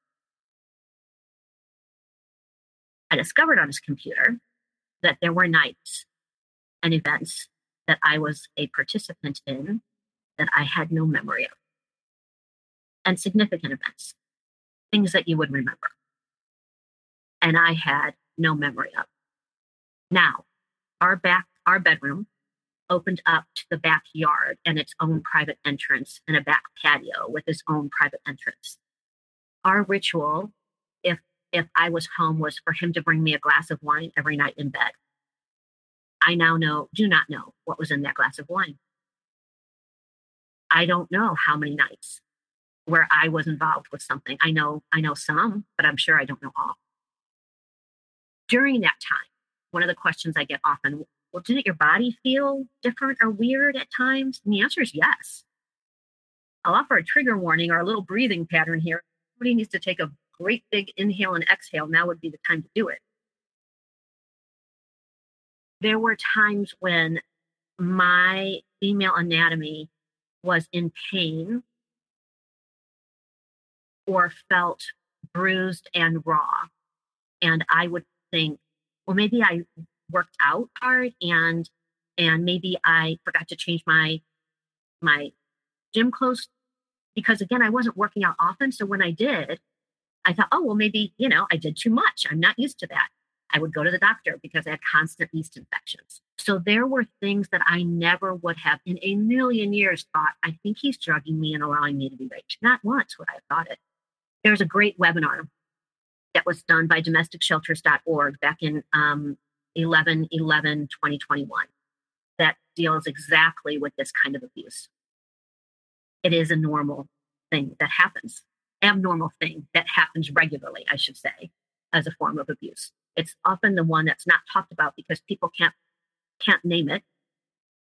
I discovered on his computer that there were nights and events that I was a participant in that I had no memory of, and significant events, things that you would remember. And I had no memory of. Now, our back, our bedroom opened up to the backyard and its own private entrance and a back patio with its own private entrance. Our ritual, if if I was home, was for him to bring me a glass of wine every night in bed. I now know, do not know what was in that glass of wine. I don't know how many nights where I was involved with something. I know, I know some, but I'm sure I don't know all. During that time, one of the questions I get often, well, didn't your body feel different or weird at times? And the answer is yes. I'll offer a trigger warning or a little breathing pattern here. Everybody needs to take a great big inhale and exhale. Now would be the time to do it. There were times when my female anatomy was in pain or felt bruised and raw. And I would think, well, maybe I worked out hard and and maybe I forgot to change my my gym clothes because again I wasn't working out often. So when I did, I thought, oh well maybe, you know, I did too much. I'm not used to that. I would go to the doctor because I had constant yeast infections. So there were things that I never would have in a million years thought, I think he's drugging me and allowing me to be raped. Not once would I have thought it. There's a great webinar that was done by domesticshelters.org back in um, 11 11 2021 that deals exactly with this kind of abuse. It is a normal thing that happens, abnormal thing that happens regularly, I should say, as a form of abuse. It's often the one that's not talked about because people can't can't name it.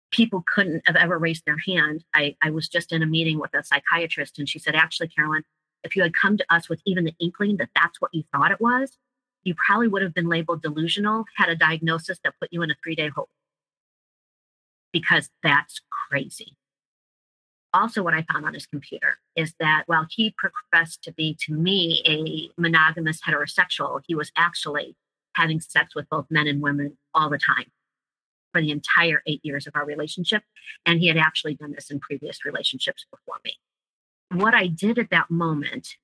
People couldn't have ever raised their hand. I, I was just in a meeting with a psychiatrist, and she said, actually, Carolyn, if you had come to us with even the inkling that that's what you thought it was, you probably would have been labeled delusional, had a diagnosis that put you in a three day hold. Because that's crazy. Also, what I found on his computer is that while he professed to be, to me, a monogamous heterosexual, he was actually having sex with both men and women all the time for the entire eight years of our relationship. And he had actually done this in previous relationships before me. What I did at that moment,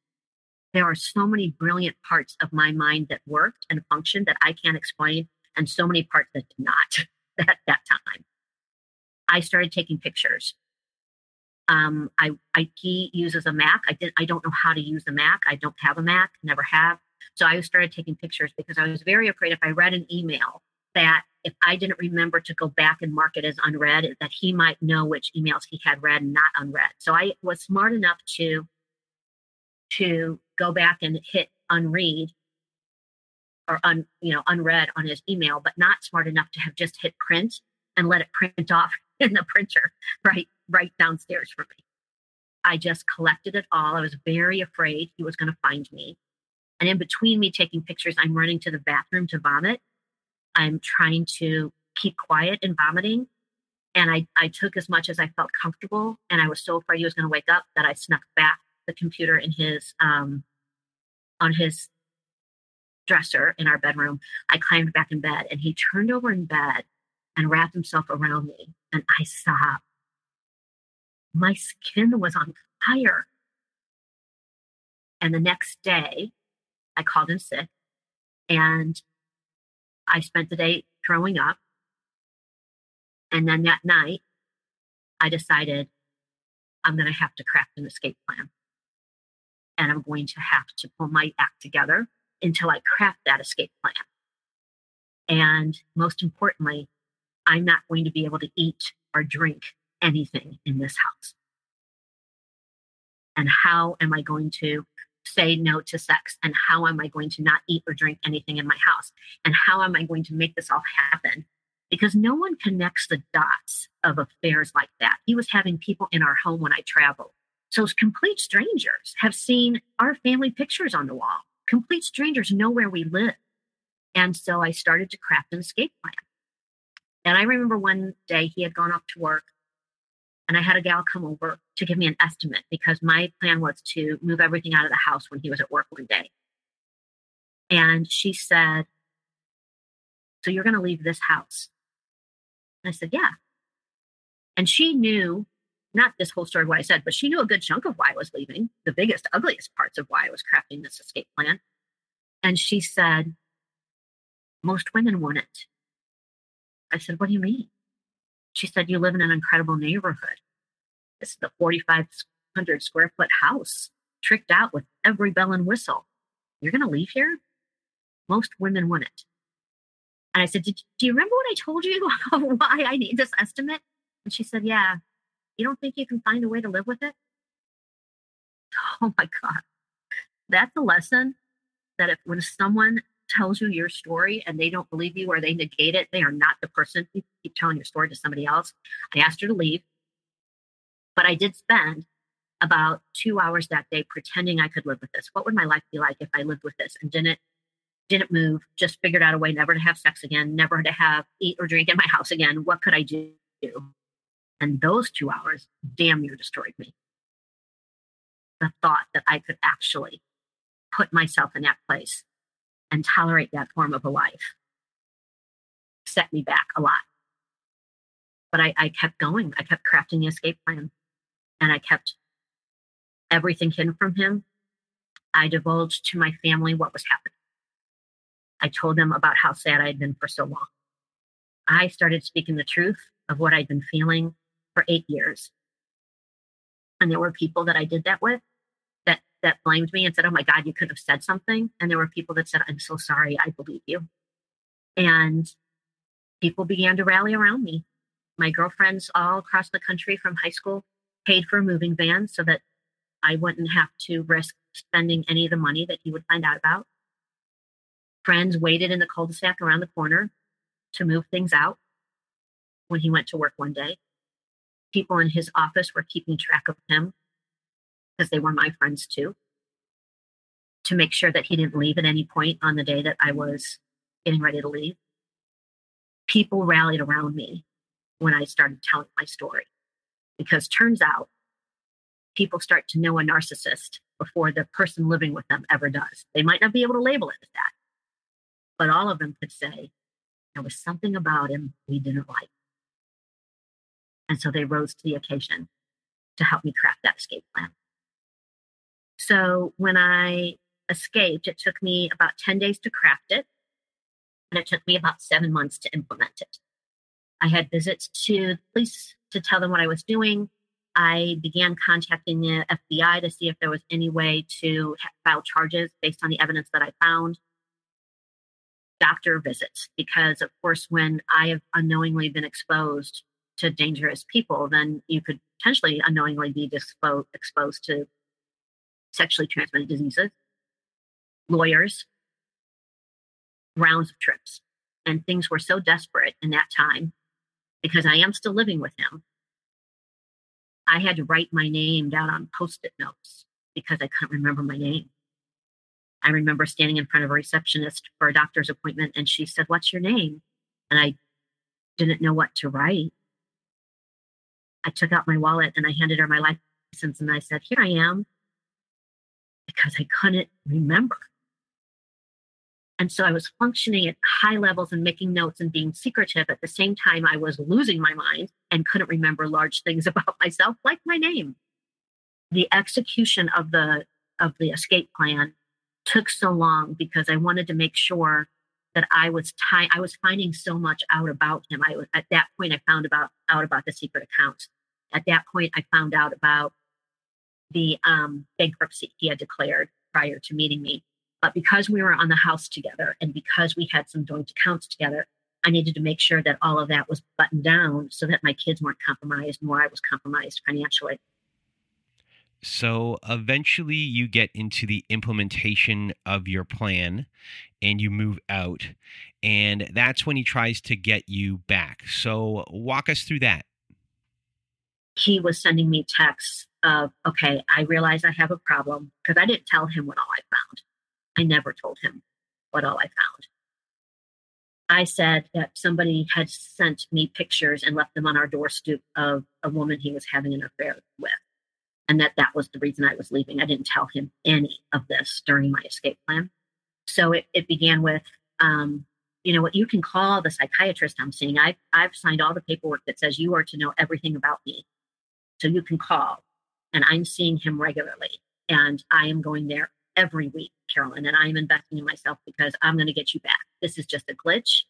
there are so many brilliant parts of my mind that worked and functioned that I can't explain, and so many parts that did not at that time. I started taking pictures. Um, I, I he uses a Mac. I didn't. I don't know how to use a Mac. I don't have a Mac, never have. So I started taking pictures because I was very afraid if I read an email that if I didn't remember to go back and mark it as unread, that he might know which emails he had read and not unread. So I was smart enough to to go back and hit unread or un, you know unread on his email, but not smart enough to have just hit print and let it print off in the printer right right downstairs for me. I just collected it all. I was very afraid he was going to find me. And in between me taking pictures, I'm running to the bathroom to vomit. I'm trying to keep quiet and vomiting. And I, I took as much as I felt comfortable. And I was so afraid he was going to wake up that I snuck back the computer in his um, on his dresser in our bedroom. I climbed back in bed and he turned over in bed and wrapped himself around me. And I sobbed. My skin was on fire. And the next day, I called in sick and I spent the day throwing up. And then that night, I decided I'm going to have to craft an escape plan. And I'm going to have to pull my act together until I craft that escape plan. And most importantly, I'm not going to be able to eat or drink anything in this house. And how am I going to say no to sex and how am i going to not eat or drink anything in my house? And how am i going to make this all happen? Because no one connects the dots of affairs like that. He was having people in our home when i traveled. So complete strangers have seen our family pictures on the wall. Complete strangers know where we live. And so i started to craft an escape plan. And i remember one day he had gone off to work and I had a gal come over to give me an estimate because my plan was to move everything out of the house when he was at work one day. And she said, So you're going to leave this house. And I said, Yeah. And she knew not this whole story, of what I said, but she knew a good chunk of why I was leaving, the biggest, ugliest parts of why I was crafting this escape plan. And she said, Most women want it. I said, What do you mean? She said, You live in an incredible neighborhood. This is a 4,500 square foot house, tricked out with every bell and whistle. You're going to leave here? Most women wouldn't. And I said, Do you remember what I told you why I need this estimate? And she said, Yeah. You don't think you can find a way to live with it? Oh my God. That's a lesson that if when someone tells you your story and they don't believe you or they negate it, they are not the person who keep telling your story to somebody else. I asked her to leave, but I did spend about two hours that day pretending I could live with this. What would my life be like if I lived with this and didn't didn't move, just figured out a way never to have sex again, never to have eat or drink in my house again? What could I do? And those two hours damn near destroyed me. The thought that I could actually put myself in that place and tolerate that form of a life set me back a lot. But I, I kept going. I kept crafting the escape plan and I kept everything hidden from him. I divulged to my family what was happening. I told them about how sad I had been for so long. I started speaking the truth of what I'd been feeling for eight years. And there were people that I did that with that blamed me and said, Oh my God, you could have said something. And there were people that said, I'm so sorry, I believe you. And people began to rally around me. My girlfriends all across the country from high school paid for a moving van so that I wouldn't have to risk spending any of the money that he would find out about. Friends waited in the cul de sac around the corner to move things out when he went to work one day. People in his office were keeping track of him because they were my friends too, to make sure that he didn't leave at any point on the day that I was getting ready to leave. People rallied around me when I started telling my story because turns out people start to know a narcissist before the person living with them ever does. They might not be able to label it as that, but all of them could say there was something about him we didn't like. And so they rose to the occasion to help me craft that escape plan. So when I escaped, it took me about 10 days to craft it, and it took me about seven months to implement it. I had visits to the police to tell them what I was doing. I began contacting the FBI to see if there was any way to file charges based on the evidence that I found. Doctor visits, because of course, when I have unknowingly been exposed to dangerous people, then you could potentially unknowingly be exposed to sexually transmitted diseases, lawyers, rounds of trips. And things were so desperate in that time because I am still living with him. I had to write my name down on post it notes because I couldn't remember my name. I remember standing in front of a receptionist for a doctor's appointment and she said, What's your name? And I didn't know what to write. I took out my wallet and I handed her my license and I said, Here I am because I couldn't remember. And so I was functioning at high levels and making notes and being secretive. At the same time, I was losing my mind and couldn't remember large things about myself, like my name. The execution of the of the escape plan took so long because I wanted to make sure that I was ty- I was finding so much out about him. I was at that point I found about out about the secret account. At that point, I found out about the um, bankruptcy he had declared prior to meeting me. But because we were on the house together and because we had some joint accounts together, I needed to make sure that all of that was buttoned down so that my kids weren't compromised, nor I was compromised financially. So eventually you get into the implementation of your plan and you move out. And that's when he tries to get you back. So walk us through that. He was sending me texts of, okay, I realize I have a problem because I didn't tell him what all I found. I never told him what all I found. I said that somebody had sent me pictures and left them on our doorstep of a woman he was having an affair with, and that that was the reason I was leaving. I didn't tell him any of this during my escape plan. So it, it began with um, you know what, you can call the psychiatrist I'm seeing. I've, I've signed all the paperwork that says you are to know everything about me. So you can call. And I'm seeing him regularly. And I am going there every week, Carolyn. And I am investing in myself because I'm going to get you back. This is just a glitch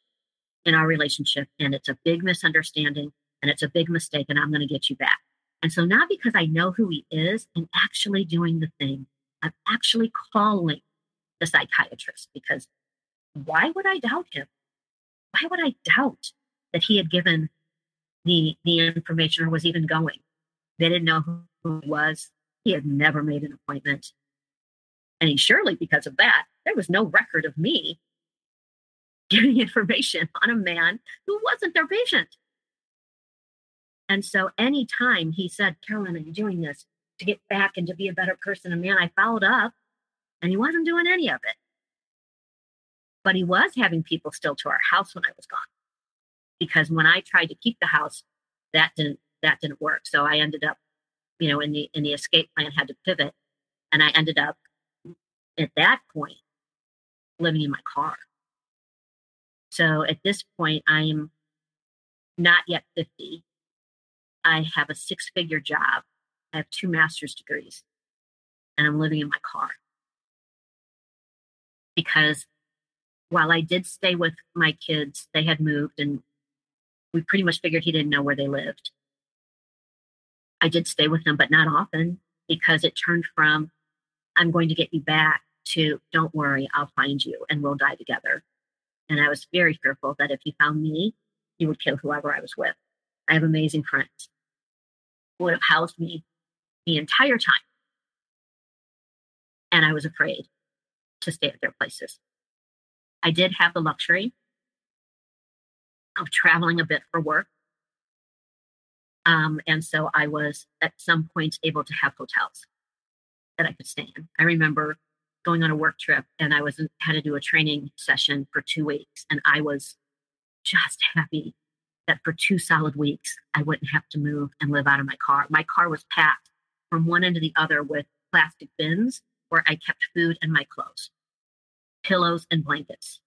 in our relationship. And it's a big misunderstanding and it's a big mistake. And I'm going to get you back. And so, now because I know who he is, I'm actually doing the thing. I'm actually calling the psychiatrist because why would I doubt him? Why would I doubt that he had given the the information or was even going? They didn't know who he was. He had never made an appointment. And he surely, because of that, there was no record of me giving information on a man who wasn't their patient. And so anytime he said, Carolyn, I'm doing this to get back and to be a better person, and man, I followed up and he wasn't doing any of it. But he was having people still to our house when I was gone. Because when I tried to keep the house, that didn't that didn't work. So I ended up, you know, in the in the escape plan had to pivot. And I ended up at that point living in my car. So at this point, I am not yet 50. I have a six figure job. I have two master's degrees, and I'm living in my car. Because while I did stay with my kids, they had moved and we pretty much figured he didn't know where they lived. I did stay with them, but not often because it turned from, I'm going to get you back to, don't worry, I'll find you and we'll die together. And I was very fearful that if he found me, he would kill whoever I was with. I have amazing friends who would have housed me the entire time. And I was afraid to stay at their places. I did have the luxury of traveling a bit for work. Um, and so I was at some point able to have hotels that I could stay in. I remember going on a work trip and I was had to do a training session for two weeks. And I was just happy that for two solid weeks I wouldn't have to move and live out of my car. My car was packed from one end to the other with plastic bins where I kept food and my clothes pillows, and blankets.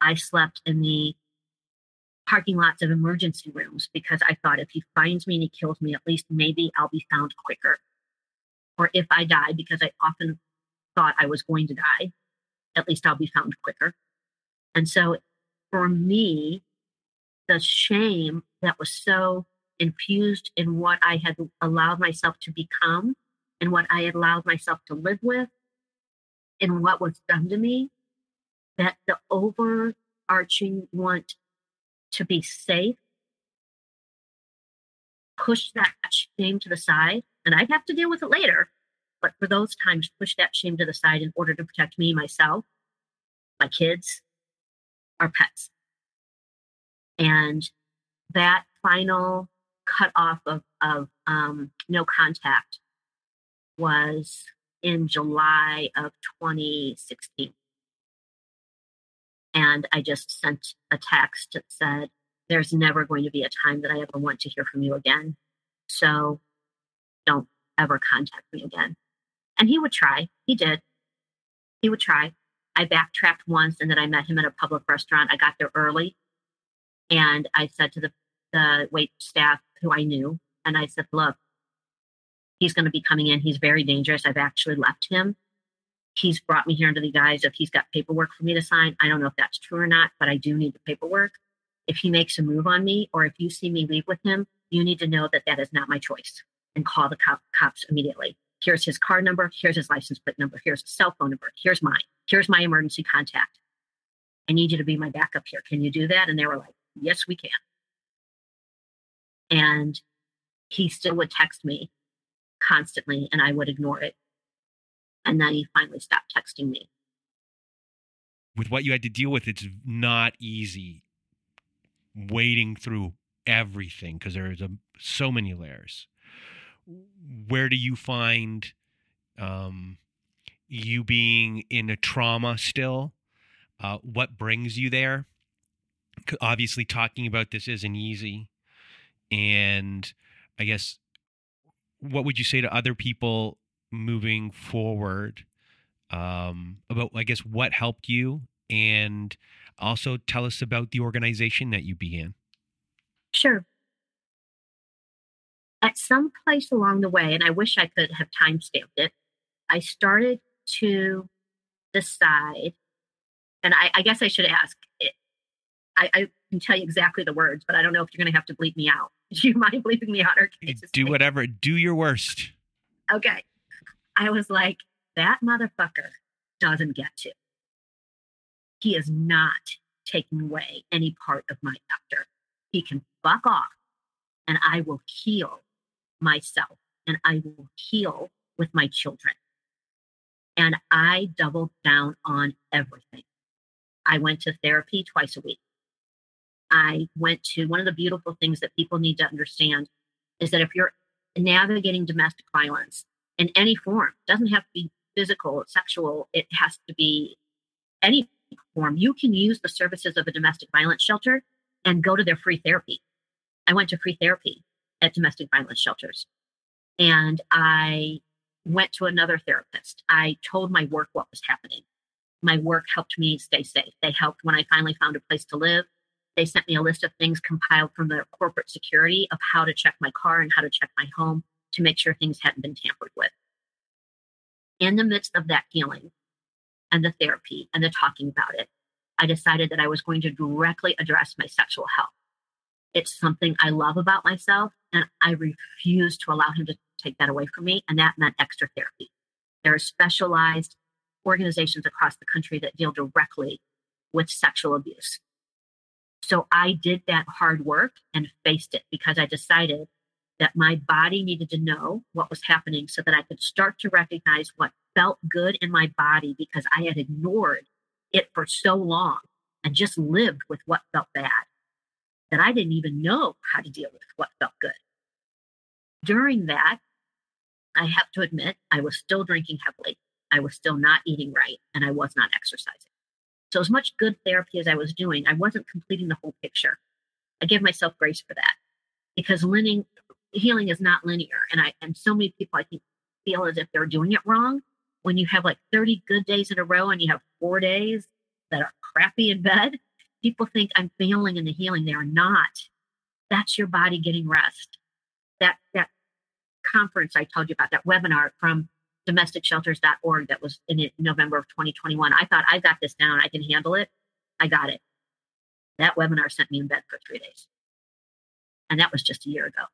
I slept in the parking lots of emergency rooms because I thought if he finds me and he kills me, at least maybe I'll be found quicker. Or if I die, because I often thought I was going to die, at least I'll be found quicker. And so for me, the shame that was so infused in what I had allowed myself to become and what I had allowed myself to live with and what was done to me that the overarching want to be safe. Push that shame to the side and i'd have to deal with it later. But for those times push that shame to the side in order to protect me myself my kids our pets. And that final cut off of, of um, no contact was in july of 2016 and I just sent a text that said, There's never going to be a time that I ever want to hear from you again. So don't ever contact me again. And he would try. He did. He would try. I backtracked once and then I met him at a public restaurant. I got there early and I said to the, the wait staff who I knew, and I said, Look, he's going to be coming in. He's very dangerous. I've actually left him he's brought me here under the guise of he's got paperwork for me to sign. I don't know if that's true or not, but I do need the paperwork. If he makes a move on me or if you see me leave with him, you need to know that that is not my choice and call the cop, cops immediately. Here's his card number. Here's his license plate number. Here's his cell phone number. Here's mine. Here's my emergency contact. I need you to be my backup here. Can you do that? And they were like, yes, we can. And he still would text me constantly and I would ignore it and then he finally stopped texting me. With what you had to deal with, it's not easy wading through everything because there's a, so many layers. Where do you find um, you being in a trauma still? Uh, what brings you there? Obviously, talking about this isn't easy. And I guess, what would you say to other people moving forward um, about, I guess, what helped you and also tell us about the organization that you began. Sure. At some place along the way, and I wish I could have time stamped it, I started to decide, and I, I guess I should ask. It, I, I, can tell you exactly the words, but I don't know if you're going to have to bleep me out. Do you mind bleeping me out? Or do whatever. Do your worst. Okay. I was like, that motherfucker doesn't get to. He is not taking away any part of my doctor. He can fuck off and I will heal myself and I will heal with my children. And I doubled down on everything. I went to therapy twice a week. I went to one of the beautiful things that people need to understand is that if you're navigating domestic violence in any form, It doesn't have to be physical, sexual, it has to be any form. You can use the services of a domestic violence shelter and go to their free therapy. I went to free therapy at domestic violence shelters. And I went to another therapist. I told my work what was happening. My work helped me stay safe. They helped when I finally found a place to live. They sent me a list of things compiled from the corporate security of how to check my car and how to check my home to make sure things hadn't been tampered with. In the midst of that healing and the therapy and the talking about it, I decided that I was going to directly address my sexual health. It's something I love about myself, and I refuse to allow him to take that away from me. And that meant extra therapy. There are specialized organizations across the country that deal directly with sexual abuse. So I did that hard work and faced it because I decided that my body needed to know what was happening so that I could start to recognize what felt good in my body because I had ignored it for so long and just lived with what felt bad that I didn't even know how to deal with what felt good. During that, I have to admit, I was still drinking heavily. I was still not eating right, and I was not exercising. So, as much good therapy as I was doing, I wasn't completing the whole picture. I give myself grace for that because living, healing is not linear. And I and so many people I think feel as if they're doing it wrong. When you have like 30 good days in a row and you have four days that are crappy in bed, people think I'm failing in the healing. They are not. That's your body getting rest. That that conference I told you about, that webinar from domesticshelters.org that was in November of 2021. I thought I got this down. I can handle it. I got it. That webinar sent me in bed for three days. And that was just a year ago.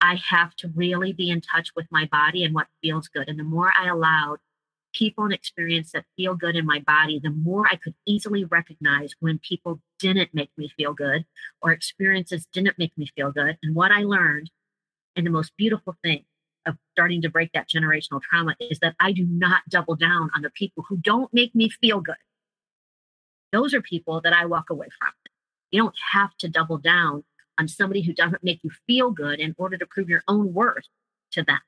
I have to really be in touch with my body and what feels good. And the more I allowed people and experience that feel good in my body, the more I could easily recognize when people didn't make me feel good or experiences didn't make me feel good. And what I learned, and the most beautiful thing of starting to break that generational trauma, is that I do not double down on the people who don't make me feel good. Those are people that I walk away from. You don't have to double down on somebody who doesn't make you feel good in order to prove your own worth to them.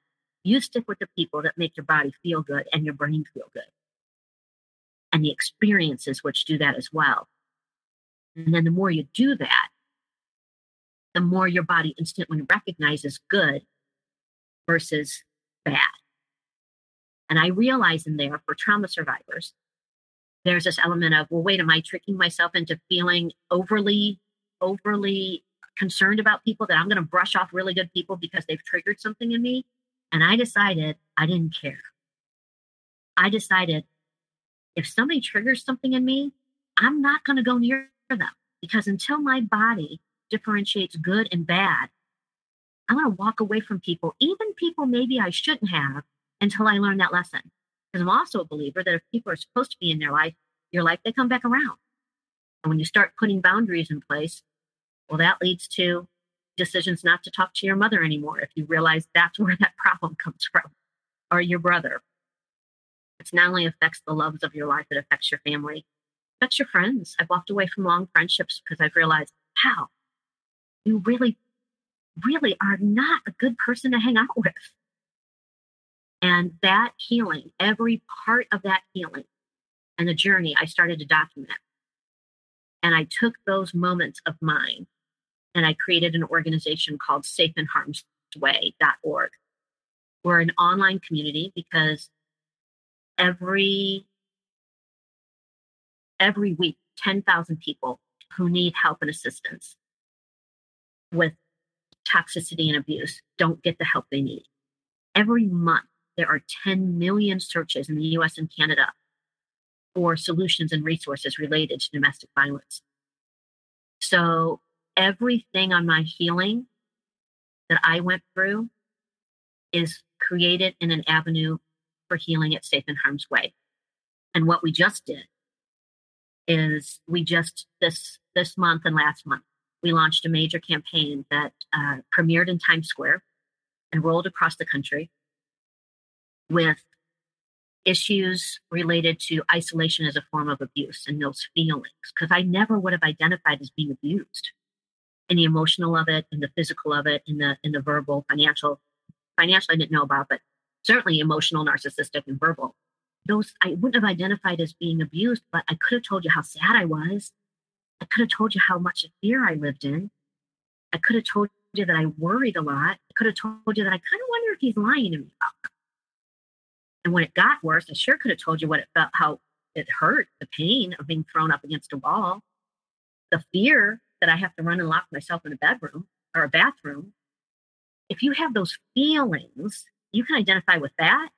You stick with the people that make your body feel good and your brain feel good. And the experiences which do that as well. And then the more you do that, the more your body instantly recognizes good versus bad. And I realize in there for trauma survivors, there's this element of, well, wait, am I tricking myself into feeling overly, overly concerned about people that I'm going to brush off really good people because they've triggered something in me? And I decided I didn't care. I decided if somebody triggers something in me, I'm not going to go near them because until my body differentiates good and bad, I'm going to walk away from people, even people maybe I shouldn't have, until I learn that lesson. Because I'm also a believer that if people are supposed to be in their life, your life, they come back around. And when you start putting boundaries in place, well, that leads to decisions not to talk to your mother anymore if you realize that's where that problem comes from, or your brother. It not only affects the loves of your life, it affects your family, it affects your friends. I've walked away from long friendships because I've realized, how you really, really are not a good person to hang out with. And that healing, every part of that healing and the journey, I started to document. And I took those moments of mine and I created an organization called safeinharmsway.org. We're an online community because every every week 10,000 people who need help and assistance with toxicity and abuse don't get the help they need. Every month, there are 10 million searches in the US and Canada for solutions and resources related to domestic violence. So, everything on my healing that I went through is created in an avenue for healing at Safe in Harm's Way. And what we just did is we just this this month and last month we launched a major campaign that uh, premiered in Times Square and rolled across the country with issues related to isolation as a form of abuse and those feelings because I never would have identified as being abused in the emotional of it in the physical of it in the in the verbal financial financial I didn't know about but certainly emotional narcissistic and verbal. Those I wouldn't have identified as being abused but I could have told you how sad I was. I could have told you how much of fear I lived in. I could have told you that I worried a lot. I could have told you that I kind of wonder if he's lying to me. About and when it got worse, I sure could have told you what it felt, how it hurt, the pain of being thrown up against a wall, the fear that I have to run and lock myself in a bedroom or a bathroom. If you have those feelings, you can identify with that.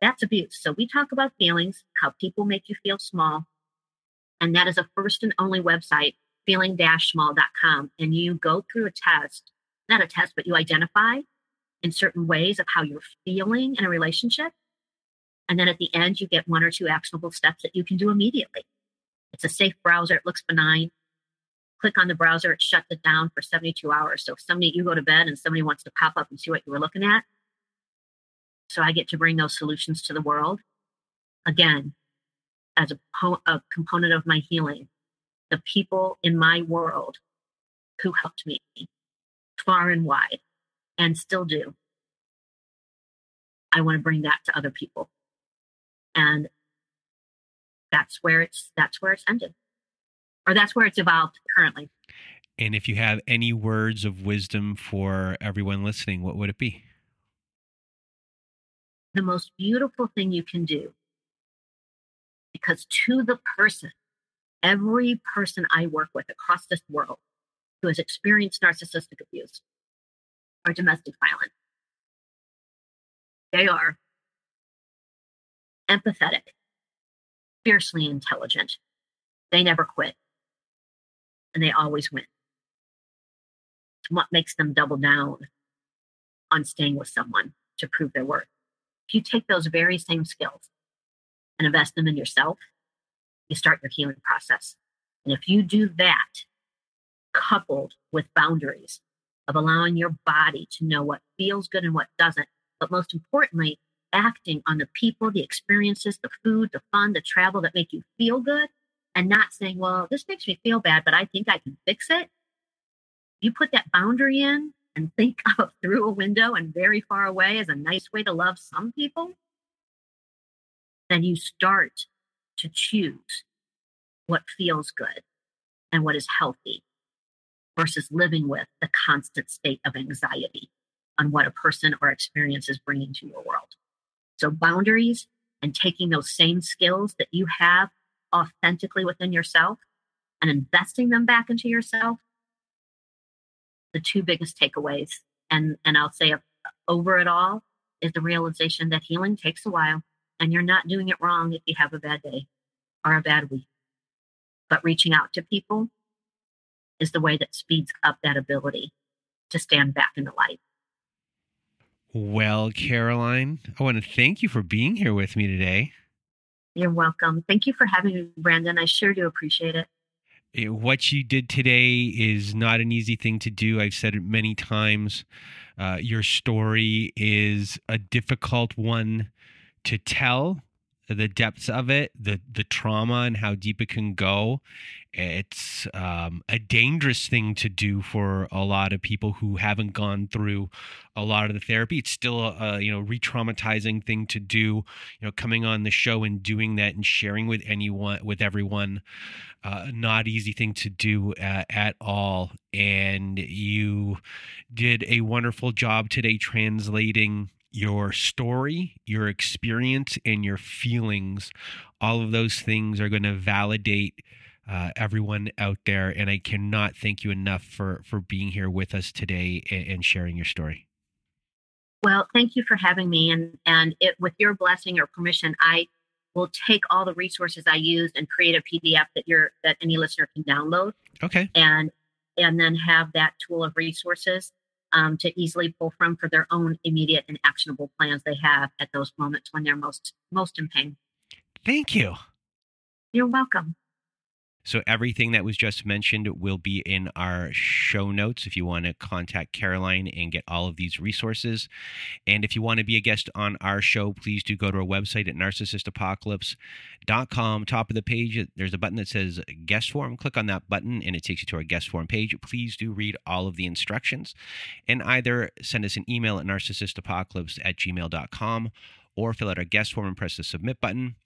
That's abuse. So we talk about feelings, how people make you feel small. And that is a first and only website, feeling-small.com. And you go through a test, not a test, but you identify in certain ways of how you're feeling in a relationship. And then at the end, you get one or two actionable steps that you can do immediately. It's a safe browser, it looks benign. Click on the browser, it shuts it down for 72 hours. So if somebody, you go to bed and somebody wants to pop up and see what you were looking at. So I get to bring those solutions to the world. Again, as a, a component of my healing, the people in my world who helped me far and wide and still do. I want to bring that to other people. And that's where it's that's where it's ended. Or that's where it's evolved currently. And if you have any words of wisdom for everyone listening, what would it be? The most beautiful thing you can do, because to the person, every person I work with across this world who has experienced narcissistic abuse, or domestic violence. They are empathetic, fiercely intelligent. They never quit, and they always win. What makes them double down on staying with someone to prove their worth. If you take those very same skills and invest them in yourself, you start your healing process. And if you do that, coupled with boundaries, of allowing your body to know what feels good and what doesn't. But most importantly, acting on the people, the experiences, the food, the fun, the travel that make you feel good and not saying, well, this makes me feel bad, but I think I can fix it. You put that boundary in and think of through a window and very far away as a nice way to love some people, then you start to choose what feels good and what is healthy versus living with the constant state of anxiety on what a person or experience is bringing to your world. So, boundaries and taking those same skills that you have authentically within yourself and investing them back into yourself, the two biggest takeaways. And, and I'll say over it all is the realization that healing takes a while and you're not doing it wrong if you have a bad day or a bad week. But reaching out to people is the way that speeds up that ability to stand back in the light. Well, Caroline, I want to thank you for being here with me today. You're welcome. Thank you for having me, Brandon. I sure do appreciate it. Eh, what you did today is not an easy thing to do. I've said it many times. Uh, your story is a difficult one to tell the depths of it, the the trauma and how deep it can go. It's um, a dangerous thing to do for a lot of people who haven't gone through a lot of the therapy. It's still a, you know re-traumatizing thing to do. You know, coming on the show and doing that and sharing with anyone with everyone, uh, not easy thing to do at, at all. And you did a wonderful job today translating your story, your experience, and your feelings. All of those things are going to validate uh, everyone out there. And I cannot thank you enough for for being here with us today and, and sharing your story. Well, thank you for having me, and and it, with your blessing or permission, I will take all the resources I used and create a PDF that your that any listener can download. Okay. And and then have that tool of resources um, to easily pull from for their own immediate and actionable plans they have at those moments when they're most most in pain. Thank you. You're welcome. So everything that was just mentioned will be in our show notes if you want to contact Caroline and get all of these resources. And if you want to be a guest on our show, please do go to our website at narcissistapocalypse.com. Top of the page, there's a button that says guest form. Click on that button and it takes you to our guest form page. Please do read all of the instructions and either send us an email at narcissistapocalypse at gmail.com or fill out our guest form and press the submit button.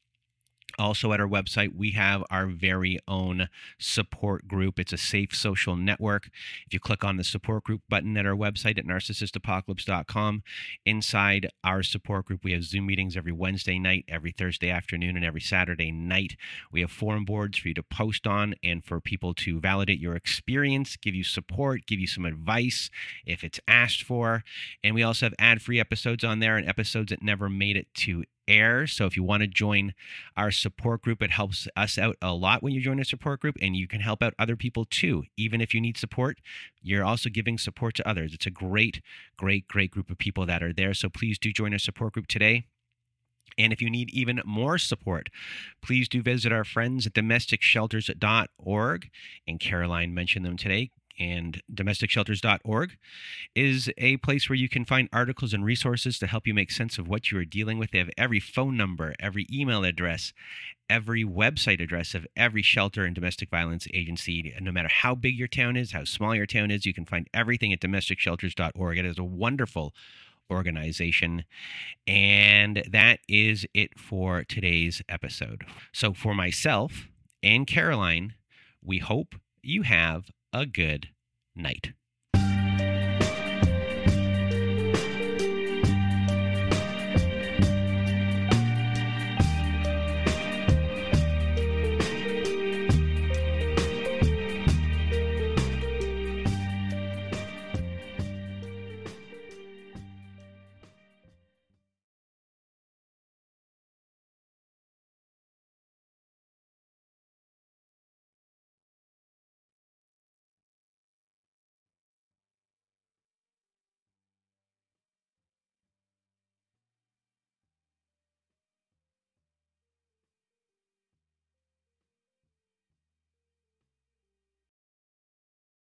Also, at our website, we have our very own support group. It's a safe social network. If you click on the support group button at our website at narcissistapocalypse.com, inside our support group, we have Zoom meetings every Wednesday night, every Thursday afternoon, and every Saturday night. We have forum boards for you to post on and for people to validate your experience, give you support, give you some advice if it's asked for. And we also have ad free episodes on there and episodes that never made it to air. So if you want to join our support group, it helps us out a lot when you join a support group, and you can help out other people too. Even if you need support, you're also giving support to others. It's a great, great, great group of people that are there. So please do join our support group today. And if you need even more support, please do visit our friends at domesticshelters.org. And Caroline mentioned them today and domesticshelters.org is a place where you can find articles and resources to help you make sense of what you are dealing with. They have every phone number, every email address, every website address of every shelter and domestic violence agency. And no matter how big your town is, how small your town is, you can find everything at domesticshelters.org. It is a wonderful organization. And that is it for today's episode. So, for myself and Caroline, we hope you have a good night.